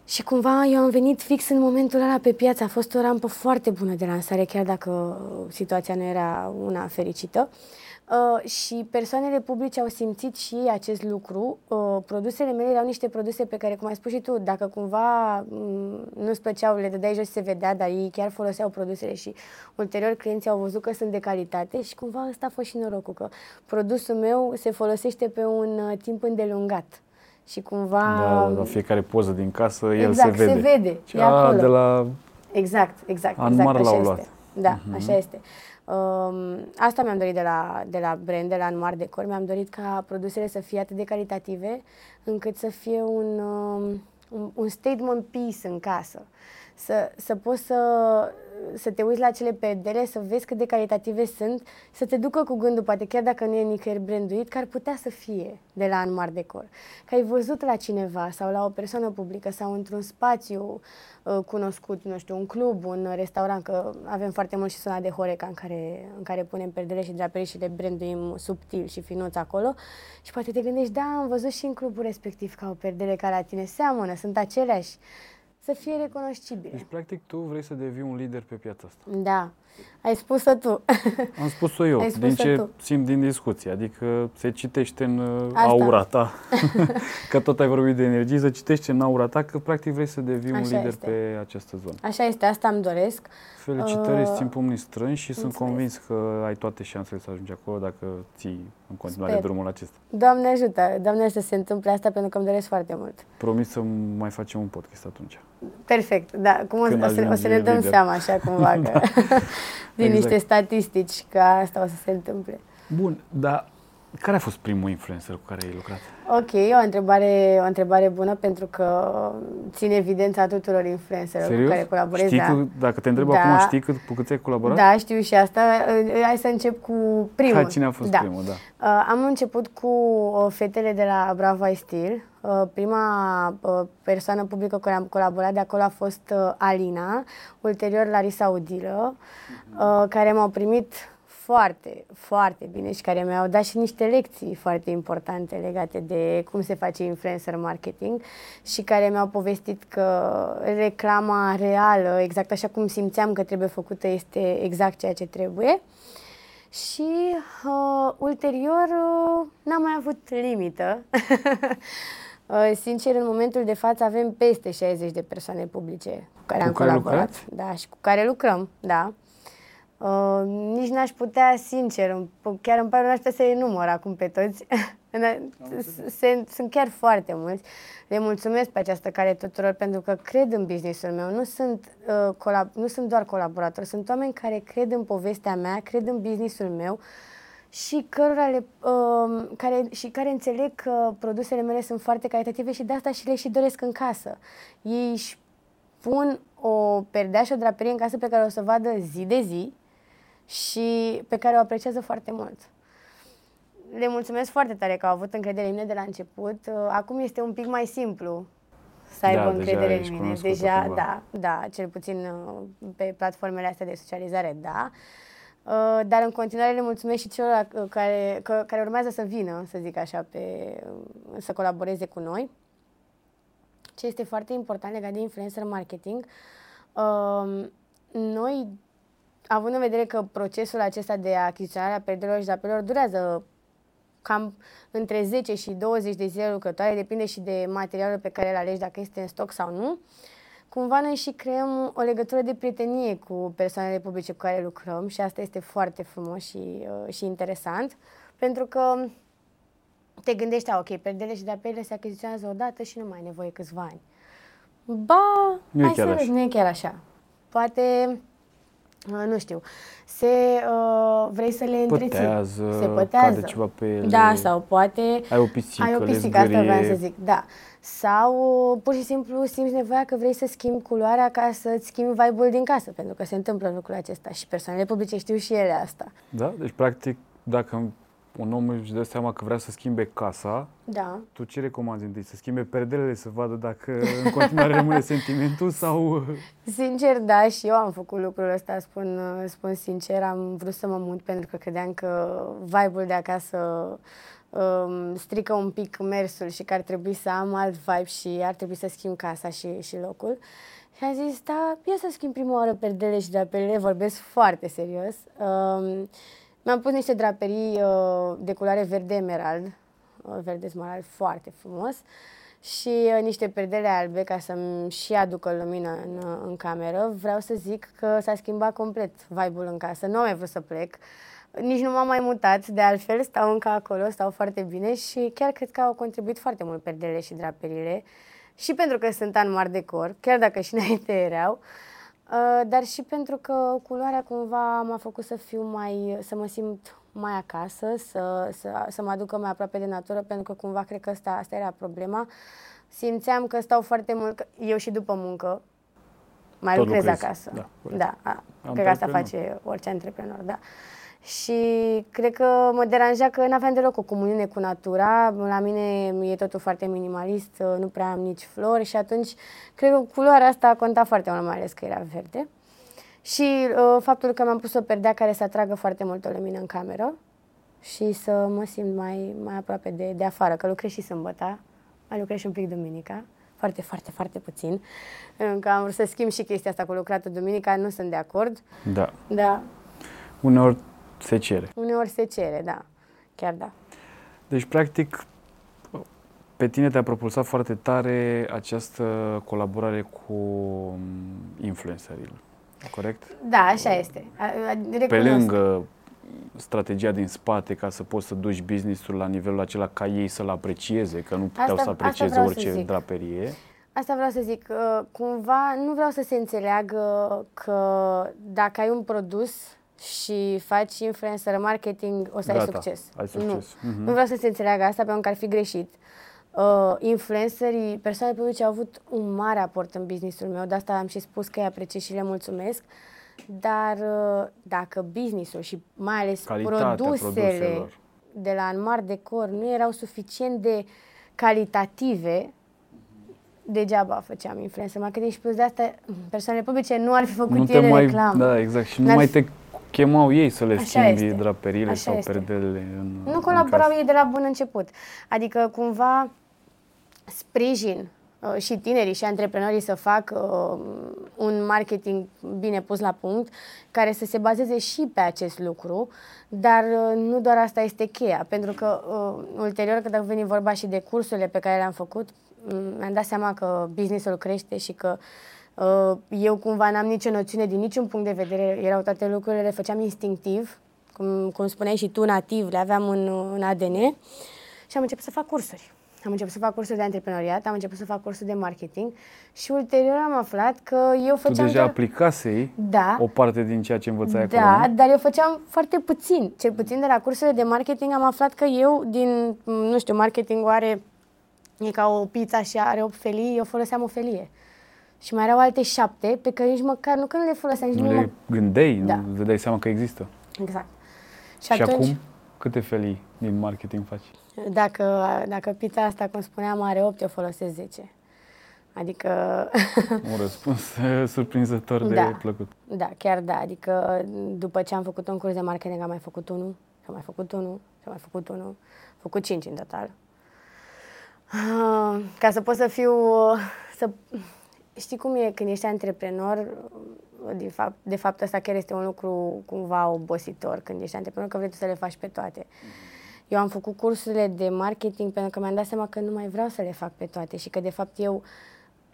Și cumva eu am venit fix în momentul ăla pe piață. A fost o rampă foarte bună de lansare, chiar dacă situația nu era una fericită. Uh, și persoanele publice au simțit și acest lucru. Uh, produsele mele erau niște produse pe care, cum ai spus și tu, dacă cumva um, nu-ți plăceau, le dădeai jos și se vedea, dar ei chiar foloseau produsele și ulterior clienții au văzut că sunt de calitate și cumva ăsta a fost și norocul, că produsul meu se folosește pe un uh, timp îndelungat și cumva... Da, la fiecare poză din casă el exact, se vede. se vede. Și a, de la Exact, exact. Anmar exact, l-au așa luat. este. Da, uh-huh. așa este. Um, asta mi-am dorit de la, de la brand, de la Anmar Decor. Mi-am dorit ca produsele să fie atât de calitative încât să fie un, um, un, un statement piece în casă. Să, să poți să, să te uiți la cele pedele, să vezi cât de calitative sunt, să te ducă cu gândul, poate chiar dacă nu e nicăieri branduit, că ar putea să fie de la Anmar Decor. Că ai văzut la cineva sau la o persoană publică sau într-un spațiu uh, cunoscut, nu știu, un club, un restaurant, că avem foarte mult și zona de Horeca în care, în care punem perdele și draperii și le branduim subtil și finuț acolo și poate te gândești, da, am văzut și în clubul respectiv că au perdele ca la tine, seamănă, sunt aceleași să fie recunoscibile. Deci, practic, tu vrei să devii un lider pe piața asta. Da. Ai spus-o tu. Am spus-o eu, Ai din spus-o ce tu. simt din discuție. Adică se citește în uh, Asta. aura ta. că tot ai vorbit de energie, se citește în aura ta că practic vrei să devii un Așa lider este. pe această zonă. Așa este, asta îmi doresc. Felicitări, îți Uh, țin pumnii strânși și sunt mulțumesc. convins că ai toate șansele să ajungi acolo dacă ții în continuare Sper. drumul acesta. Doamne ajută, Doamne ajută să se întâmple asta pentru că îmi doresc foarte mult. Promis să mai facem un podcast atunci. Perfect, da, cum o, Când o, să, o să ajungi ne dăm lider. seama așa cumva că din Exact. niște statistici că asta o să se întâmple. Bun, dar care a fost primul influencer cu care ai lucrat? Ok, e o întrebare, o întrebare bună pentru că țin evidența tuturor influencerilor cu Serios? care colaborez. Știi da. că, dacă te întreb Da. acum, știi cât, cu câți ai colaborat? Da, știu și asta. Uh, Hai să încep cu primul. Hai, cine a fost da. primul, da. Uh, am început cu uh, fetele de la Bravo I Steel. Uh, prima uh, persoană publică cu care am colaborat de acolo a fost uh, Alina, ulterior Larisa Udilă, uh, care m-au primit foarte, foarte bine și care mi-au dat și niște lecții foarte importante legate de cum se face influencer marketing și care mi-au povestit că reclama reală, exact așa cum simțeam că trebuie făcută, este exact ceea ce trebuie. Și uh, ulterior uh, n-am mai avut limită. uh, sincer, în momentul de față avem peste 60 de persoane publice cu care Cu am care colaborat. lucrați? Da, și cu care lucrăm, da. Uh, nici n-aș putea, sincer, îmi- chiar îmi pare rău, n-aș putea să enumăr acum pe toți. Se- Sunt chiar foarte mulți. Le mulțumesc pe această cale tuturor pentru că cred în businessul meu. Nu sunt, uh, colab- nu sunt doar colaboratori, sunt oameni care cred în povestea mea, cred în businessul meu și cărora le, uh, care, și care înțeleg că produsele mele sunt foarte calitative și de asta și le și doresc în casă. Ei își pun o perdea și o draperie în casă pe care o să o vadă zi de zi și pe care o apreciază foarte mult. Le mulțumesc foarte tare că au avut încredere în mine de la început. Uh, Acum este un pic mai simplu să aibă Da, deja încredere ești în mine. cunoscută Deja, cumva. da, da, cel puțin uh, pe platformele astea de socializare, da. Uh, Dar în continuare le mulțumesc și celor uh, care, că- care urmează să vină, să zic așa, pe, uh, să colaboreze cu noi. Ce este foarte important legat de influencer marketing, um, noi, având în vedere că procesul acesta de achiziționare a perdelor și drapelor durează cam între 10 și 20 de zile lucrătoare, depinde și de materialul pe care îl alegi, dacă este în stoc sau nu. Cumva noi și creăm o legătură de prietenie cu persoanele publice cu care lucrăm și asta este foarte frumos și, uh, și interesant, pentru că te gândești, a, ok, perdele și drapelele se achiziționează odată și nu mai ai nevoie câțiva ani. Ba, Nu e hai chiar să așa. vezi, nu e chiar așa. Poate, uh, nu știu, se, uh, vrei să le întreții. Pătează, se pătează. cade ceva pe ele. Da, sau poate Ai o pisică, ai o le pisică, asta vreau zgârie. să zic, da. Sau uh, pur și simplu simți nevoia că vrei să schimbi culoarea ca să-ți schimbi vibe-ul din casă, pentru că se întâmplă lucrul acesta și persoanele publice știu și ele asta. Da? Deci, practic, dacă un om își dă seama că vrea să schimbe casa, Da. tu ce recomanzi întâi? Să schimbe perdelele, să vadă dacă în continuare rămâne sentimentul sau... Sincer, da, și eu am făcut lucrul ăsta, spun, uh, spun sincer, am vrut să mă mut pentru că credeam că vibe-ul de acasă um, strică un pic mersul și că ar trebui să am alt vibe și ar trebui să schimb casa și, și locul. Și am zis, da, eu să schimb prima oară perdele și draperile, vorbesc foarte serios. Um, mi-am pus niște draperii uh, de culoare verde emerald, uh, verde smarald foarte frumos și uh, niște perdele albe ca să-mi și aducă lumină în, uh, în cameră. Vreau să zic că s-a schimbat complet vibe-ul în casă, nu am mai vrut să plec. Nici nu m-am mai mutat, de altfel stau încă acolo, stau foarte bine și chiar cred că au contribuit foarte mult perdele și draperile. Și pentru că sunt an mari decor, chiar dacă și înainte erau, uh, dar și pentru că culoarea cumva m-a făcut să fiu mai, să mă simt mai acasă, să, să, să mă aducă mai aproape de natură, pentru că cumva cred că asta, asta era problema. Simțeam că stau foarte mult, eu și după muncă, mai Tot lucrez lucrezi, acasă. da, da, a, cred că asta Antreprenor. face orice antreprenor, da. Și cred că mă deranja că n-aveam deloc o comuniune cu natura. La mine e totul foarte minimalist, nu prea am nici flori și atunci cred că culoarea asta a contat foarte mult, mai ales că era verde. Și uh, faptul că mi-am pus o perdea care să atragă foarte multă lumină în cameră și să mă simt mai, mai aproape de, de afară, că lucrez și sâmbătă, mai lucrez și un pic duminica, foarte, foarte, foarte puțin. Încă am vrut să schimb și chestia asta cu lucratul duminica, nu sunt de acord, Da. dar Uneori se cere. uneori se cere, da, chiar da. Deci, practic, pe tine te-a propulsat foarte tare această colaborare cu mm, influencerii, corect? Da, așa este. A, a, Pe recunosc. lângă strategia din spate ca să poți să duci business-ul la nivelul acela ca ei să-l aprecieze, că nu puteau Asta- să asta aprecieze vreau să orice zic. draperie. Asta vreau să zic, uh, cumva nu vreau să se înțeleagă că dacă ai un produs și faci influencer marketing, o să ai Gata, succes. ai succes. Nu. Mhm. nu vreau să se înțeleagă asta pentru că ar fi greșit. Uh, influencerii, persoane publice au avut un mare aport în businessul meu, de asta am și spus că îi apreciez și le mulțumesc. Dar uh, dacă businessul și mai ales Calitatea produsele produselor. de la Anmar Decor nu erau suficient de calitative, degeaba făceam influencer marketing și plus de asta persoanele publice nu ar fi făcut nu te ele mai, reclamă. da, exact, și nu N-ar mai fi- te chemau ei să le Așa schimbi este. draperiile Așa sau este. perdelele în Nu în colaborau casă. ei de la bun început. Adică cumva sprijin uh, și tinerii și antreprenorii să facă uh, un marketing bine pus la punct, care să se bazeze și pe acest lucru, dar uh, nu doar asta este cheia, pentru că uh, ulterior, când a venit vorba și de cursurile pe care le-am făcut, m- mi-am dat seama că businessul crește și că uh, eu cumva n-am nicio noțiune din niciun punct de vedere, erau toate lucrurile, le făceam instinctiv, cum, cum spuneai și tu, nativ, le aveam în, în ADN și am început să fac cursuri. Am început să fac cursuri de antreprenoriat, am început să fac cursuri de marketing și ulterior am aflat că eu Tu făceam... deja doar- aplicasei Da. o parte din ceea ce învățai acolo, Da, nu? dar eu făceam foarte puțin. Cel puțin de la cursurile de marketing am aflat că eu, din, nu știu, marketing are, e ca o pizza și are 8 felii, eu foloseam o felie. Și mai erau alte șapte pe care nici măcar, nu că nu le foloseam, nici Nu nu mă... le gândeai, Da. nu îți dai seama că există. Exact. Și, Și, atunci, acum, câte felii din marketing faci? dacă, dacă pizza asta, cum spuneam, are 8, eu folosesc 10. Adică Un răspuns surprinzător de Da. plăcut. Da, chiar da. Adică după ce am făcut un curs de marketing, am mai făcut unul, și am mai făcut unul, și am mai făcut unul, am făcut cinci în total. Ah, Ca să pot să fiu, să... Știi cum e când ești antreprenor, de fapt, de fapt asta chiar este un lucru cumva obositor când ești antreprenor, că vrei tu să le faci pe toate. Eu am făcut cursurile de marketing pentru că mi-am dat seama că nu mai vreau să le fac pe toate și că de fapt eu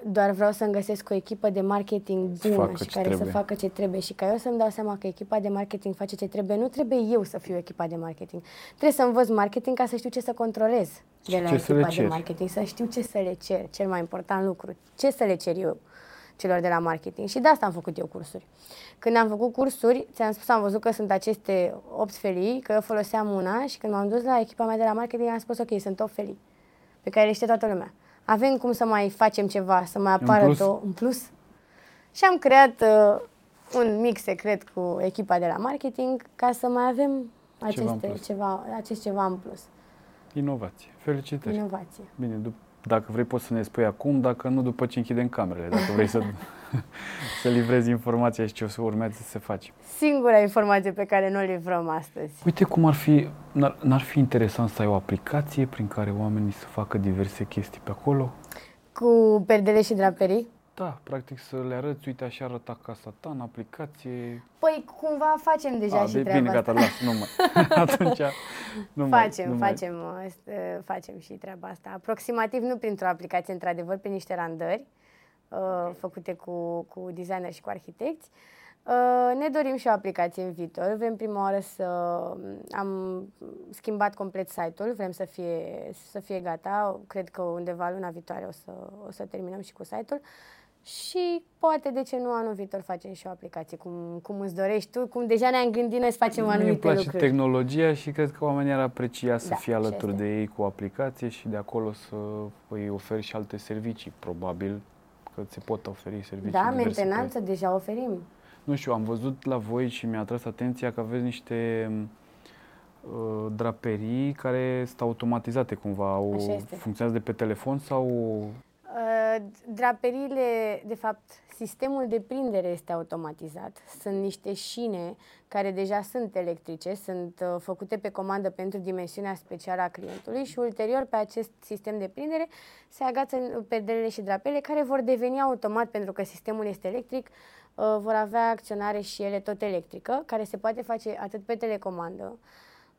doar vreau să-mi găsesc o echipă de marketing Să bună facă și ce care trebuie. să facă ce trebuie. Și ca eu să-mi dau seama că echipa de marketing face ce trebuie, nu trebuie eu să fiu echipa de marketing. Trebuie să învăț marketing ca să știu ce să controlez de la ce să le echipa de ceri. marketing, să știu ce să le cer, cel mai important lucru, ce să le cer eu celor de la marketing. Și de asta am făcut eu cursuri. Când am făcut cursuri, ți-am spus, am văzut că sunt aceste 8 felii, că eu foloseam una și când m-am dus la echipa mea de la marketing, am spus, ok, sunt 8 felii pe care le știe toată lumea. Avem cum să mai facem ceva, să mai apară plus? două în plus. Și am creat uh, un mic secret cu echipa de la marketing ca să mai avem Ceva în aceste, plus. ceva, acest ceva în plus. Inovație. Felicitări. Inovație. Bine, dup- dacă vrei poți să ne spui acum, dacă nu, după ce închidem camerele, dacă vrei să să livrezi informația și ce o să urmeze să se faci. Singura informație pe care nu o livrăm astăzi. Uite cum ar fi, n-ar, n-ar fi interesant să ai o aplicație prin care oamenii să facă diverse chestii pe acolo? Cu perdele și draperii? Da, practic să le arăți, uite așa arăta casa ta în aplicație. Păi cumva facem deja A, și de treaba bine, asta. gata, las, nu mai. Atunci, nu facem, mai, nu facem, uh, facem și treaba asta. Aproximativ nu printr-o aplicație, într-adevăr, prin niște randări uh, făcute cu, cu designer și cu arhitecți. Uh, ne dorim și o aplicație în viitor. Vrem prima oară să am schimbat complet site-ul, vrem să fie, să fie gata. Cred că undeva luna viitoare o să, o să terminăm și cu site-ul. Și poate, de ce nu, anul viitor facem și o aplicație, cum, cum îți dorești tu, cum deja ne-am gândit noi să facem Mie anumite îmi place lucruri. tehnologia și cred că oamenii ar aprecia să Da, fie și alături asta. de ei cu o aplicație și de acolo să îi oferi și alte servicii, probabil că ți pot oferi servicii Da, diverse pe- mentenanță deja oferim. Nu știu, am văzut la voi și mi-a atras atenția că aveți niște uh, draperii care sunt automatizate cumva, au, Așa este. funcționează de pe telefon sau... Uh, Draperiile, de fapt, sistemul de prindere este automatizat. Sunt niște șine care deja sunt electrice, sunt uh, făcute pe comandă pentru dimensiunea specială a clientului și ulterior pe acest sistem de prindere se agață perdelele și drapele care vor deveni automat pentru că sistemul este electric, uh, vor avea acționare și ele tot electrică, care se poate face atât pe telecomandă,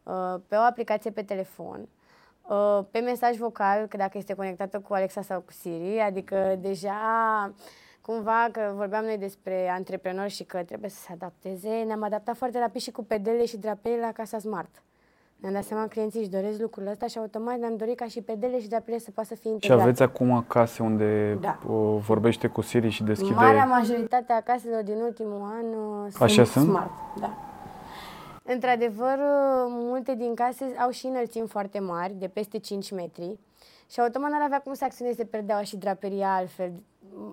uh, pe o aplicație pe telefon, Uh, pe mesaj vocal, că dacă este conectată cu Alexa sau cu Siri, adică deja cumva că vorbeam noi despre antreprenori și că trebuie să se adapteze, ne-am adaptat foarte rapid și cu pedele și drapele la casa Smart. Ne-am dat seama că clienții își doresc lucrul ăsta și automat ne-am dorit ca și pedele și drapele să poată să fie Și integrate. aveți acum case unde Da. uh, vorbește cu Siri și deschide... Marea majoritate a caselor din ultimul an uh, sunt Așa sunt? smart. Da. Într-adevăr, uh, multe din case au și înălțimi foarte mari, de peste 5 metri, și automat n-ar avea cum să acționeze perdeaua și draperia altfel,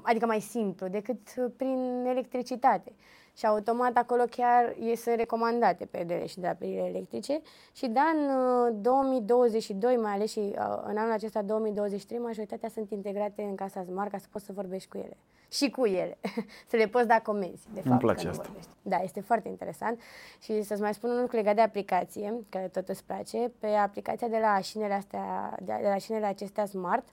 adică mai simplu, decât uh, prin electricitate. Și automat acolo chiar e sunt recomandate perdele și draperiile electrice. Și da, în uh, 2022, mai ales și uh, în anul acesta 2023, majoritatea sunt integrate în casa Smart ca să poți să vorbești cu ele. Și cu ele. să le poți da comenzi, de fapt. place că nu asta. vorbești. Da, este foarte interesant. Și să-ți mai spun un lucru legat de aplicație, care tot îți place. Pe aplicația de la șinele, astea, de de la șinele acestea Smart,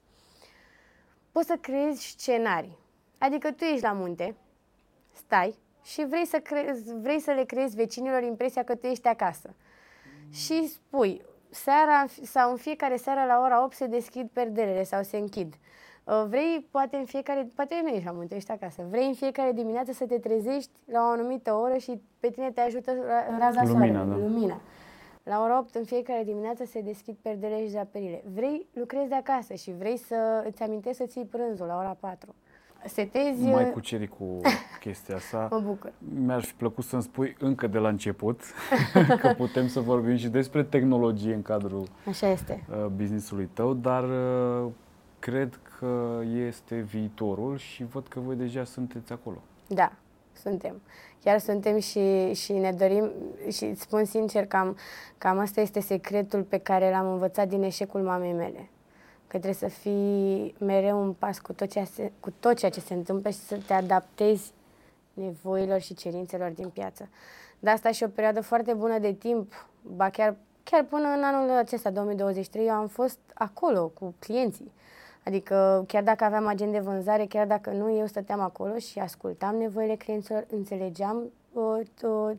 poți să creezi scenarii. Adică tu ești la munte, stai și vrei să, creezi, vrei să le creezi vecinilor impresia că tu ești acasă. Și spui, seara sau în fiecare seară la ora 8 se deschid perdelele sau se închid. Uh, Vrei, poate în fiecare, poate nu ești la munte, ești acasă. Vrei în fiecare dimineață să te trezești la o anumită oră și pe tine te ajută ra- raza Lumina, soarelui, da. lumina. La ora 8 în fiecare dimineață se deschid perdele și draperile. Vrei, lucrezi de acasă și vrei să îți amintești să ții prânzul la ora 4. Setezi... Nu mai uh, cuceri cu chestia asta. Mă bucur. Mi-ar fi plăcut să-mi spui încă de la început că putem să vorbim și despre tehnologie în cadrul Așa este. uh, business-ului tău, dar uh, cred că este viitorul și văd că voi deja sunteți acolo. Da, suntem. Chiar suntem și, și ne dorim și îți spun sincer cam, cam asta este secretul pe care l-am învățat din eșecul mamei mele. Că trebuie să fii mereu în pas cu tot, ceea se, cu tot ceea ce se întâmplă și să te adaptezi nevoilor și cerințelor din piață. De asta și o perioadă foarte bună de timp, ba chiar, chiar până în anul acesta, 2023, eu am fost acolo cu clienții. Adică chiar dacă aveam agent de vânzare, chiar dacă nu, eu stăteam acolo și ascultam nevoile clienților, înțelegeam uh, uh,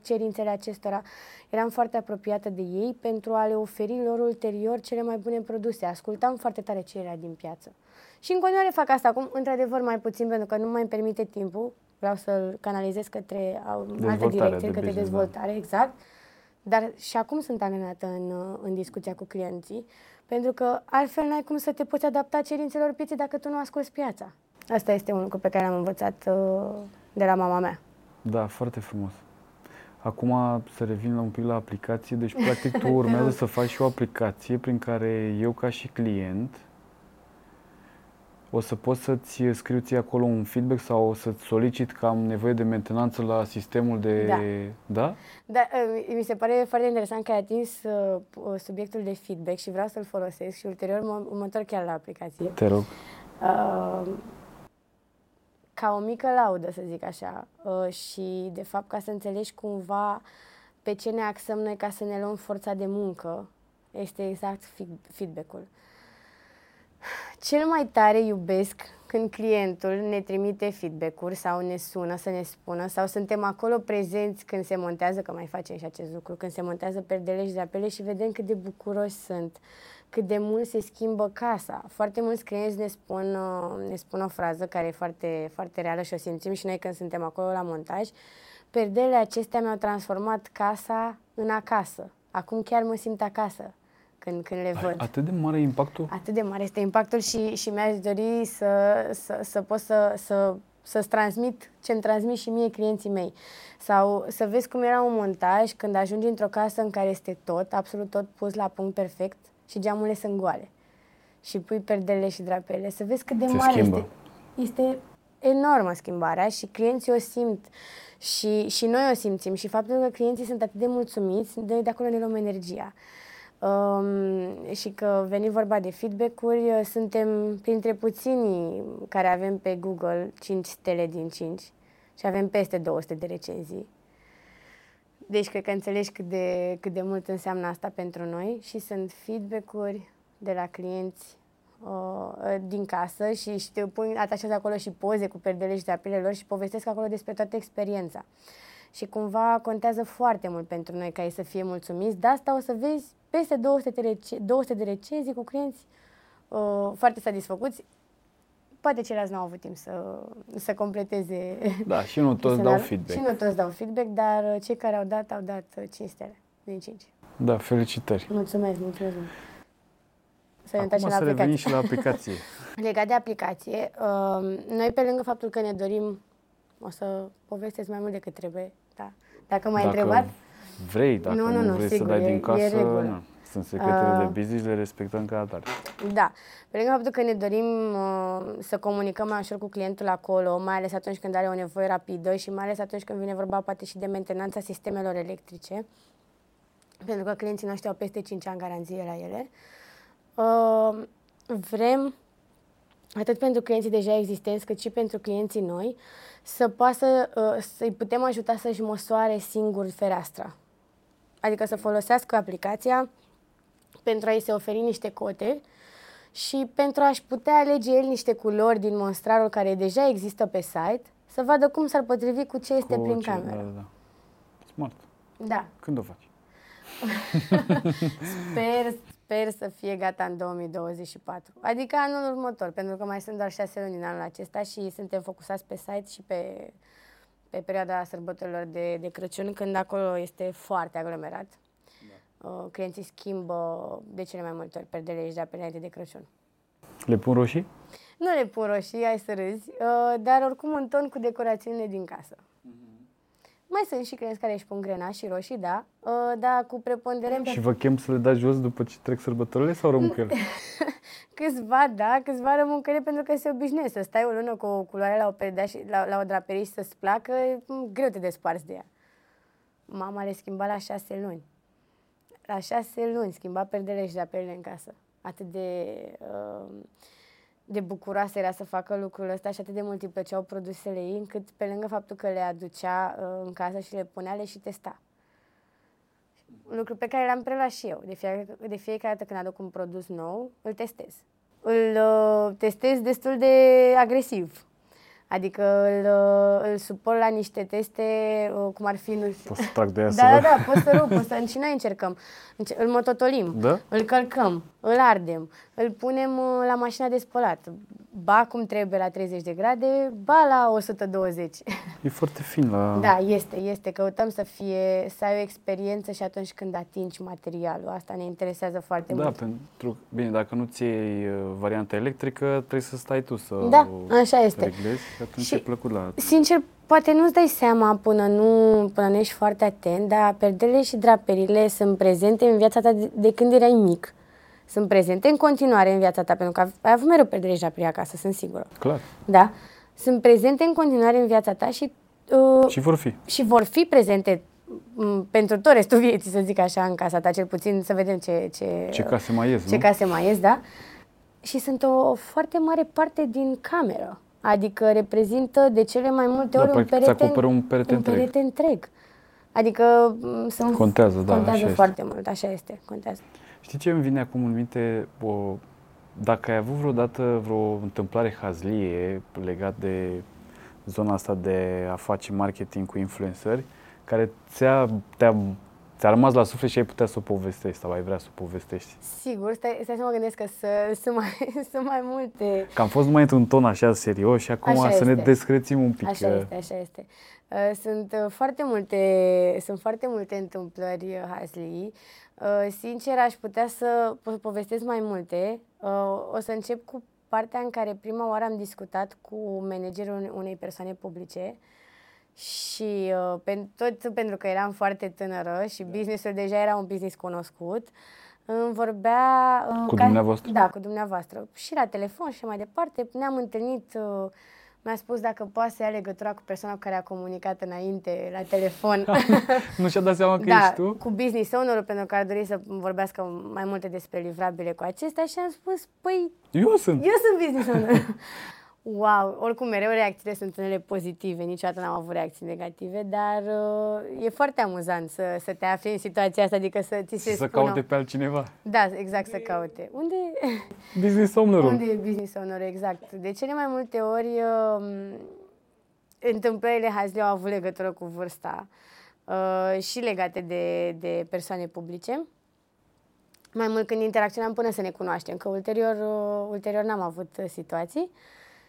cerințele acestora. Eram foarte apropiată de ei pentru a le oferi lor ulterior cele mai bune produse. Ascultam foarte tare cererea din piață. Și în continuare fac asta acum, într-adevăr mai puțin, pentru că nu mai îmi permite timpul. Vreau să-l canalizez către au- alte Dezvoltare direcții, de către business, da. dezvoltare, exact. Dar și acum sunt angrenată în, uh, în discuția cu clienții, pentru că altfel n-ai cum să te poți adapta cerințelor pieței dacă tu nu asculți piața. Asta este un lucru pe care l-am învățat uh, de la mama mea. Da, foarte frumos. Acum să revin la un pic la aplicație, deci practic tu urmează să faci și o aplicație prin care eu ca și client o să pot să-ți scriu ție acolo un feedback sau o să-ți solicit că am nevoie de mentenanță la sistemul de... Da. Da? Da, uh, mi se pare foarte interesant că ai atins uh, uh, subiectul de feedback și vreau să-l folosesc și ulterior mă, mă întorc chiar la aplicație. Te rog. Uh, ca o mică laudă, să zic așa. Uh, și, de fapt, ca să înțelegi cumva pe ce ne axăm noi ca să ne luăm forța de muncă, este exact feedback-ul. Cel mai tare iubesc când clientul ne trimite feedback-uri sau ne sună să ne spună sau suntem acolo prezenți când se montează, că mai facem și acest lucru, când se montează perdele și drapele și vedem cât de bucuroși sunt, cât de mult se schimbă casa. Foarte mulți clienți ne spun, uh, ne spun o frază care e foarte, foarte reală și o simțim și noi când suntem acolo la montaj. Perdelele acestea mi-au transformat casa în acasă. Acum chiar mă simt acasă când, când le văd. Atât de mare impactul? Atât de mare este impactul și, și mi-aș dori să, să, să pot să, să, să-ți transmit ce-mi transmit și mie clienții mei. Sau să vezi cum era un montaj când ajungi într-o casă în care este tot, absolut tot pus la punct perfect și geamurile sunt goale. Și pui perdele și drapele, să vezi cât de Se mare schimbă. este. Este enormă schimbarea și clienții o simt și, și noi o simțim și faptul că clienții sunt atât de mulțumiți, de, de acolo ne luăm energia. Um, și că veni vorba de feedback-uri, suntem printre puținii care avem pe Google 5 stele din 5 și avem peste 200 de recenzii. Deci cred că înțelegi cât de, cât de mult înseamnă asta pentru noi și sunt feedback-uri de la clienți uh, din casă și, și te pun, atașează acolo și poze cu perdele și drapele lor și povestesc acolo despre toată experiența. Și cumva contează foarte mult pentru noi ca ei să fie mulțumiți. De asta o să vezi peste 200 de, rece- 200 de recenzii cu clienți uh, foarte satisfăcuți. Poate ceilalți n-au avut timp să, să completeze. Da, și nu toți dau chestionarul. feedback. Și nu toți dau feedback, dar uh, cei care au dat, au dat uh, 5 stele din 5. Da, felicitări. Mulțumesc, mulțumesc. mult. Să ne Acum întoarcem la să revenim aplicație. și la aplicație. Legat de aplicație, uh, noi pe lângă faptul că ne dorim, o să povestesc mai mult decât trebuie, da. Dacă m-ai Dacă întrebat, vrei, dacă Nu, nu, nu, nu, vrei sigur, să dai e- din e casă, regulă. nu. Sunt secretele Uh, de business, le respectăm ca atare. Da. Pe lângă faptul că ne dorim uh, să comunicăm mai ușor cu clientul acolo, mai ales atunci când are o nevoie rapidă și mai ales atunci când vine vorba poate și de mentenanța sistemelor electrice, pentru că clienții noștri au peste 5 ani garanție la ele, uh, vrem atât pentru clienții deja existenți, cât și pentru clienții noi, să poată, uh, să-i putem ajuta să-și măsoare singur fereastra. Adică să folosească aplicația pentru a-i se oferi niște cote și pentru a-și putea alege el niște culori din monstrarul care deja există pe site, să vadă cum s-ar potrivi cu ce este Cu prin ce- cameră. Da, da, da. Smart. Da. Când o faci? Sper, sper să fie gata în 2024. Adică anul următor, pentru că mai sunt doar șase luni din anul acesta și suntem focusați pe site și pe, pe perioada sărbătorilor de, de Crăciun, când acolo este foarte aglomerat. Da. Uh, clienții schimbă de cele mai multe ori perdele și de înainte de Crăciun. Le pun roșii? Nu le pun roșii, ai să râzi, uh, dar oricum în ton cu decorațiunile din casă. Mai sunt și clienți care își pun grenași și roșii, da, uh, dar cu preponderent Și vă chem să le dați jos după ce trec sărbătorile sau rămân cu ele? Câțiva, da, câțiva rămân cu ele pentru că se obișnuiesc. Să stai o lună cu o culoare la o, perdea și, la, la o draperie și să-ți placă, e m, greu te desparți de ea. Mama le schimba la șase luni. La șase luni schimba perdele și draperele în casă. Atât de, uh, de bucuroasă era să facă lucrul ăsta și atât de mult îi plăceau produsele ei, încât pe lângă faptul că le aducea uh, în casă și le punea, le și testa lucru pe care l-am preluat și eu. De fiecare, de fiecare dată când aduc un produs nou, îl testez. Îl uh, testez destul de agresiv. Adică îl, uh, îl suport la niște teste, uh, cum ar fi, nu știu... Pot să trag de ea să Da, da, văd? da, poți să rup, poți să... Și noi încercăm. Înce- Îl mototolim, Da? îl călcăm, îl ardem, îl punem uh, la mașina de spălat. Ba cum trebuie la 30 de grade, ba la 120. E foarte fin la... Da, este, este. Căutăm să fie, să ai o experiență și atunci când atingi materialul. Asta ne interesează foarte Da, mult. pentru... Bine, dacă nu ți iei uh, varianta electrică, trebuie să stai tu să Da, o așa este. reglezi și atunci Și- e plăcut la... Sincer, poate nu-ți dai seama până nu, până nu ești foarte atent, dar perdele și draperile sunt prezente în viața ta de, de când erai mic. Sunt prezente în continuare în viața ta, pentru că ai avut mereu perdele și draperii acasă, sunt sigură. Clar. Da? Sunt prezente în continuare în viața ta și uh, Și vor fi. și vor fi prezente m, pentru tot restul vieții, să zic așa, în casa ta, cel puțin să vedem ce, ce, Ce case mai ies, ce nu? case mai ies, da? Și sunt o foarte mare parte din cameră. Adică reprezintă de cele mai multe ori Da, un practic îți perete, acoperă un perete un întreg. perete întreg. Adică m, sunt, Contează, da, contează așa este. foarte mult, așa este, contează. Știi ce îmi vine acum în minte? O, dacă ai avut vreodată vreo întâmplare hazlie legat de zona asta de a face marketing cu influenceri, care ți-a, te-a, ți-a rămas la suflet și ai putea să o povestești sau ai vrea să o povestești. Sigur, stai, stai să mă gândesc că să- sunt mai, sunt mai multe. Că am fost numai într-un ton așa serios și acum Așa să ne este. descrețim un pic. Așa uh, este, așa este. Uh, Sunt uh, foarte multe, sunt foarte multe întâmplări uh, Hasley. Uh, Sincer, aș putea să po- povestesc mai multe. Uh, O să încep cu partea în care prima oară am discutat cu managerul une- unei persoane publice și uh, pen, tot pentru că eram foarte tânără și businessul deja era un business cunoscut, îmi vorbea... uh, Cu dumneavoastră? Da, cu dumneavoastră. Și la telefon și mai departe. Ne-am întâlnit, uh, mi-a spus dacă poate să ia legătura cu persoana cu care a comunicat înainte la telefon. Nu și-a dat seama că da, ești tu? cu business owner pentru că ar dori să vorbească mai multe despre livrabile cu acestea și am spus, păi, Eu sunt. eu sunt business owner. Wow, oricum mereu reacțiile sunt unele pozitive, niciodată n-am avut reacții negative, dar uh, e foarte amuzant să, să te afli în situația asta, adică să ți se Și să spună... caute pe altcineva. Da, exact, să caute. Unde, Business ownerul. unde e business owner, exact. De cele mai multe ori, uh, întâmplările hazle au avut legătură cu vârsta uh, și legate de, de persoane publice. Mai mult când interacționam până să ne cunoaștem, că ulterior, uh, ulterior n-am avut uh, situații.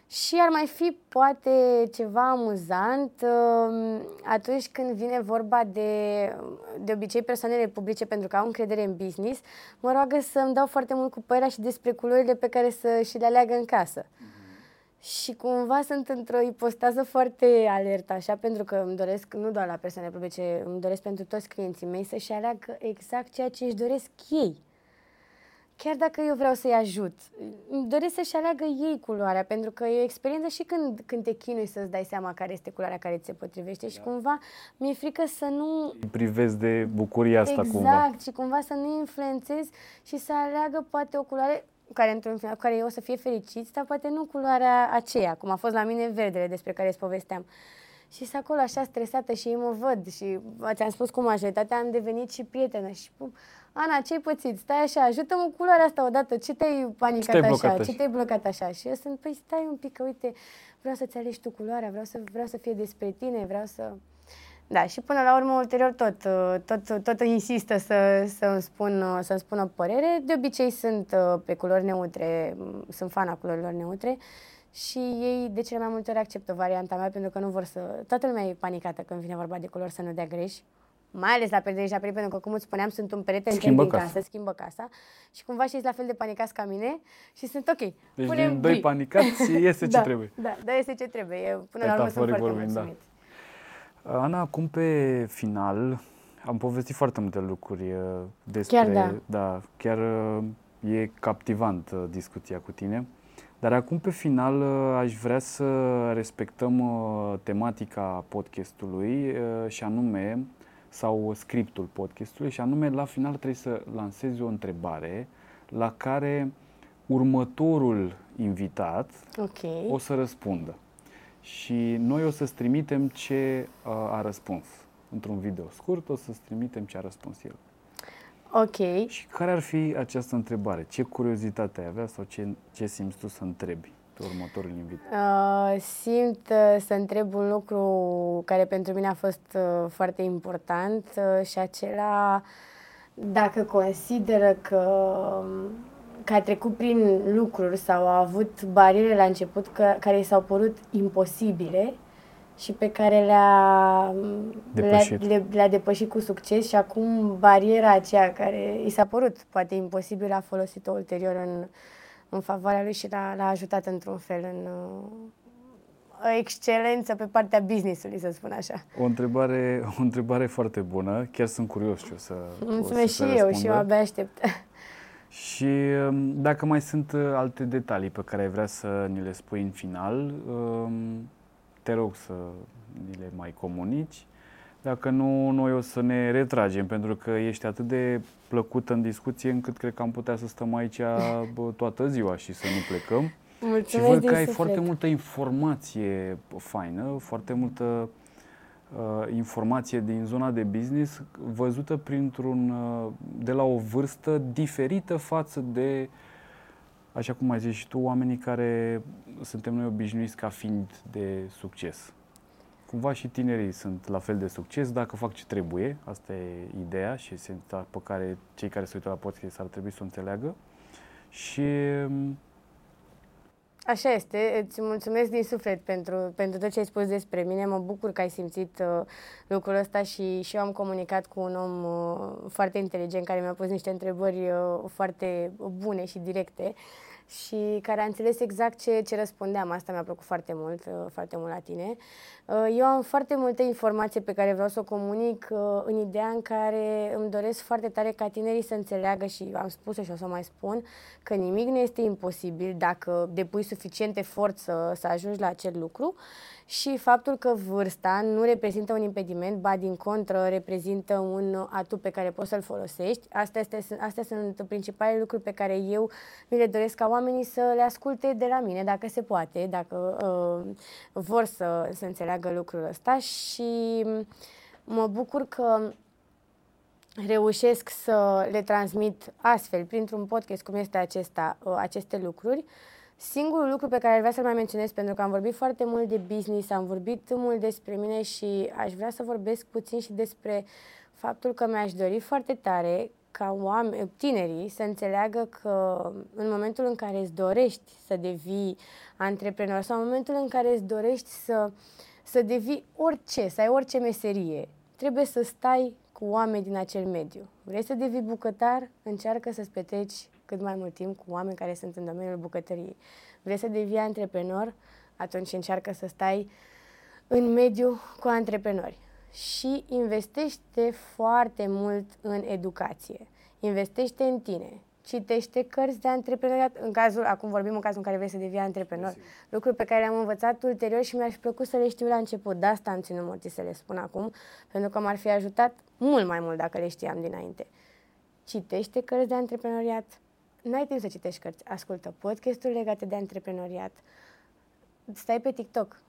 Și ar mai fi poate ceva amuzant uh, atunci când vine vorba de, de obicei persoanele publice pentru că au încredere în business, mă roagă să-mi dau foarte mult cu părerea și despre culorile pe care să și le aleagă în casă. Și cumva sunt într-o ipostază foarte alertă, așa, pentru că îmi doresc, nu doar la persoane publice, îmi doresc pentru toți clienții mei să-și aleagă exact ceea ce își doresc ei. Chiar dacă eu vreau să-i ajut, îmi doresc să-și aleagă ei culoarea, pentru că e o experiență și când, când te chinui să-ți dai seama care este culoarea care ți se potrivește și cumva mi-e frică să nu Îi privezi de bucuria asta exact, cumva. și cumva să nu influențez și să aleagă poate o culoare care într-un final, cu care eu o să fie fericit, dar poate nu culoarea aceea, cum a fost la mine verdele despre care îți povesteam. Și sunt acolo așa stresată și ei mă văd și ți-am spus cu majoritatea am devenit și prietenă și spun, Ana, ce-ai pățit? Stai așa, ajută-mă cu culoarea asta odată, ce te-ai panicat te-ai așa, blocat ce așa? te-ai blocat așa? Și eu sunt, păi stai un pic, că uite, vreau să-ți alegi tu culoarea, vreau să, vreau să fie despre tine, vreau să... Da, și până la urmă, ulterior, tot, uh, tot, tot insistă să, să-mi, spun, uh, să-mi spună părere. De obicei sunt uh, pe culori neutre, m, sunt fana culorilor neutre și ei de cele mai multe ori acceptă varianta mea pentru că nu vor să... Toată lumea e panicată când vine vorba de culori să nu dea greș. Mai ales la pereți și pentru că, cum îți spuneam, sunt un perete întreg Schimbă din casa. casă, schimbă casa și cumva și la fel de panicați ca mine și sunt ok. Deci punem din doi gri. panicați iese ce da, trebuie. Da, da, este ce trebuie. Eu, până la urmă sunt Metaforic foarte vorbind, da. mulțumit. Ana, acum pe final am povestit foarte multe lucruri uh, despre... Chiar da. Da, chiar uh, e captivant uh, discuția cu tine. Dar acum pe final uh, aș vrea să respectăm uh, tematica podcastului uh, și anume, sau scriptul podcastului și anume la final trebuie să lansezi o întrebare la care următorul invitat Ok. o să răspundă. Și noi o să-ți trimitem ce uh, a răspuns. Într-un video scurt o să-ți trimitem ce a răspuns el. Ok. Și care ar fi această întrebare? Ce curiozitate ai avea sau ce, ce simți tu să întrebi pe următorul invitat? Uh, simt uh, să întreb un lucru care pentru mine a fost uh, foarte important uh, și acela dacă consideră că, um, că a trecut prin lucruri sau a avut bariere la început că, care i s-au părut imposibile și pe care le-a, le-a, Depășit. le, le-a depășit cu succes și acum bariera aceea care i s-a părut poate imposibil a folosit-o ulterior în, în favoarea lui și l-a, l-a ajutat într-un fel în uh, excelență pe partea business-ului, să spun așa. O întrebare, o întrebare foarte bună. Chiar sunt curios ce o să Mulțumesc o și să se eu și eu răspundă. abia aștept. Și um, dacă mai sunt uh, alte detalii pe care ai vrea să ni le spui în final, um, te rog să ni le mai comunici. Dacă nu, noi o să ne retragem, pentru că ești atât de plăcută în discuție încât cred că am putea să stăm aici bă, toată ziua și să nu plecăm. Mulțumesc și văd din că ai suflet. foarte multă informație faină, foarte multă uh, informație din zona de business văzută printr-un, uh, de la o vârstă diferită față de, așa cum ai zis și tu, oamenii care suntem noi obișnuiți ca fiind de succes. Cumva și tinerii sunt la fel de succes dacă fac ce trebuie, asta e ideea și esența pe care cei care se uită la podcast ar trebui să o înțeleagă. Și um, Așa este, îți mulțumesc din suflet pentru, pentru tot ce ai spus despre mine. Mă bucur că ai simțit uh, lucrul ăsta și, și eu am comunicat cu un om uh, foarte inteligent care mi-a pus niște întrebări uh, foarte bune și directe și care a înțeles exact ce, ce răspundeam. Asta mi-a plăcut foarte mult, uh, foarte mult la tine. Uh, eu am foarte multe informații pe care vreau să o comunic uh, în ideea în care îmi doresc foarte tare ca tinerii să înțeleagă și am spus-o și o să o mai spun, că nimic nu este imposibil dacă depui suficient efort să, să ajungi la acel lucru și faptul că vârsta nu reprezintă un impediment, ba din contră reprezintă un atu pe care poți să-l folosești. Astea, este, astea sunt principalele lucruri pe care eu mi le doresc ca oamenii să le asculte de la mine, dacă se poate, dacă uh, vor să, să înțeleagă lucrul ăsta și mă bucur că reușesc să le transmit astfel, printr-un podcast cum este acesta, uh, aceste lucruri. Singurul lucru pe care ar vrea să-l mai menționez, pentru că am vorbit foarte mult de business, am vorbit mult despre mine și aș vrea să vorbesc puțin și despre faptul că mi-aș dori foarte tare ca oameni, tinerii să înțeleagă că în momentul în care îți dorești să devii antreprenor sau în momentul în care îți dorești să, să devii orice, să ai orice meserie, trebuie să stai cu oameni din acel mediu. Vrei să devii bucătar? Încearcă să-ți petreci cât mai mult timp cu oameni care sunt în domeniul bucătăriei. Vrei să devii antreprenor? Atunci încearcă să stai în mediu cu antreprenori. Și investește foarte mult în educație. Investește în tine. Citește cărți de antreprenoriat. În cazul, acum vorbim în cazul în care vrei să devii antreprenor. Desigur. Lucruri pe care le-am învățat ulterior și mi-aș plăcut să le știu la început. De asta am ținut mult să le spun acum, pentru că m-ar fi ajutat mult mai mult dacă le știam dinainte. Citește cărți de antreprenoriat. N-ai timp să citești cărți. Ascultă podcasturi legate de antreprenoriat. Stai pe TikTok.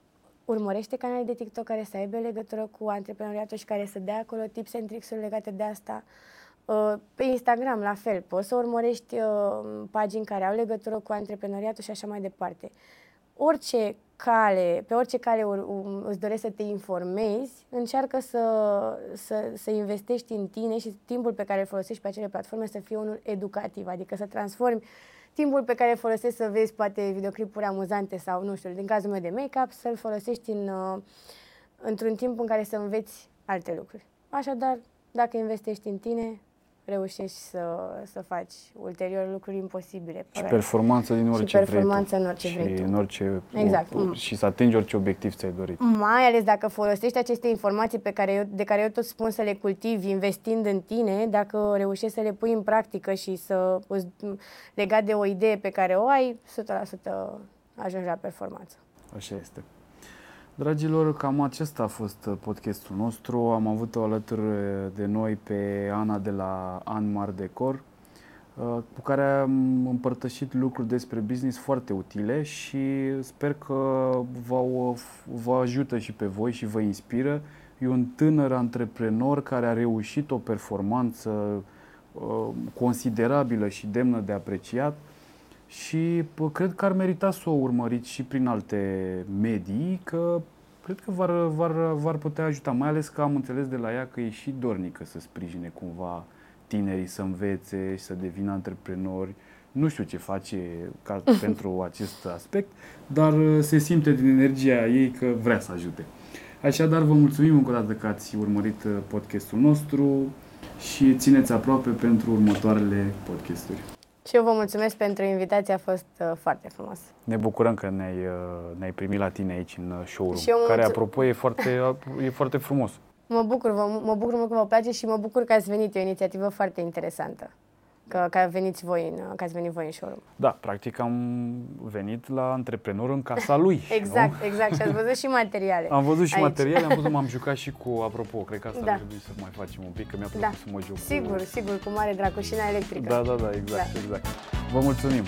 Urmărește canale de TikTok care să aibă legătură cu antreprenoriatul și care să dea acolo tips and tricks-uri legate de asta. Uh, pe Instagram, la fel, poți să urmărești uh, pagini care au legătură cu antreprenoriatul și așa mai departe. Orice cale, pe orice cale îți dorești să te informezi, încearcă să, să, să investești în tine și timpul pe care îl folosești pe acele platforme să fie unul educativ, adică să transformi timpul pe care îl folosești să vezi poate videoclipuri amuzante sau, nu știu, din cazul meu de make-up, să-l folosești în, uh, într-un timp în care să înveți alte lucruri. Așadar, dacă investești în tine, reușești să, să faci ulterior lucruri imposibile. Și performanță din orice și performanță vrei tu. în orice și vrei tu. în orice, exact. O, și să atingi orice obiectiv ți-ai dorit. Mai ales dacă folosești aceste informații pe care eu, de care eu tot spun să le cultivi investind în tine, dacă reușești să le pui în practică și să legat de o idee pe care o ai, 100% ajungi la performanță. Așa este. Dragilor, cam acesta a fost podcastul nostru. Am avut-o alături de noi pe Ana de la Anmar Decor, cu care am împărtășit lucruri despre business foarte utile și sper că vă, vă ajută și pe voi și vă inspiră. E un tânăr antreprenor care a reușit o performanță considerabilă și demnă de apreciat și cred că ar merita să o urmăriți și prin alte medii, că cred că v-ar, v-ar, v-ar putea ajuta, mai ales că am înțeles de la ea că e și dornică să sprijine cumva tinerii să învețe și să devină antreprenori. Nu știu ce face ca pentru acest aspect, dar se simte din energia ei că vrea să ajute. Așadar, vă mulțumim încă o dată că ați urmărit podcastul nostru și țineți aproape pentru următoarele podcasturi. Și eu vă mulțumesc pentru invitație, a fost uh, foarte frumos. Ne bucurăm că ne-ai, uh, ne-ai primit la tine aici în uh, showroom, care, apropo, e foarte, e foarte frumos. Mă bucur, vă, mă bucur mult că vă place și mă bucur că ați venit. E o inițiativă foarte interesantă că, că veniți voi în, că ați venit voi în showroom. Da, practic am venit la antreprenor în casa lui. exact, nu? exact. Și ați văzut și materiale. Am văzut și aici. materiale, am văzut, m-am jucat și cu, apropo, cred că asta da. ar trebui să mai facem un pic, că mi-a plăcut da. să mă joc Sigur, cu... sigur, cu mare dracușina electrică. Da, da, da, exact, da. exact. Vă mulțumim!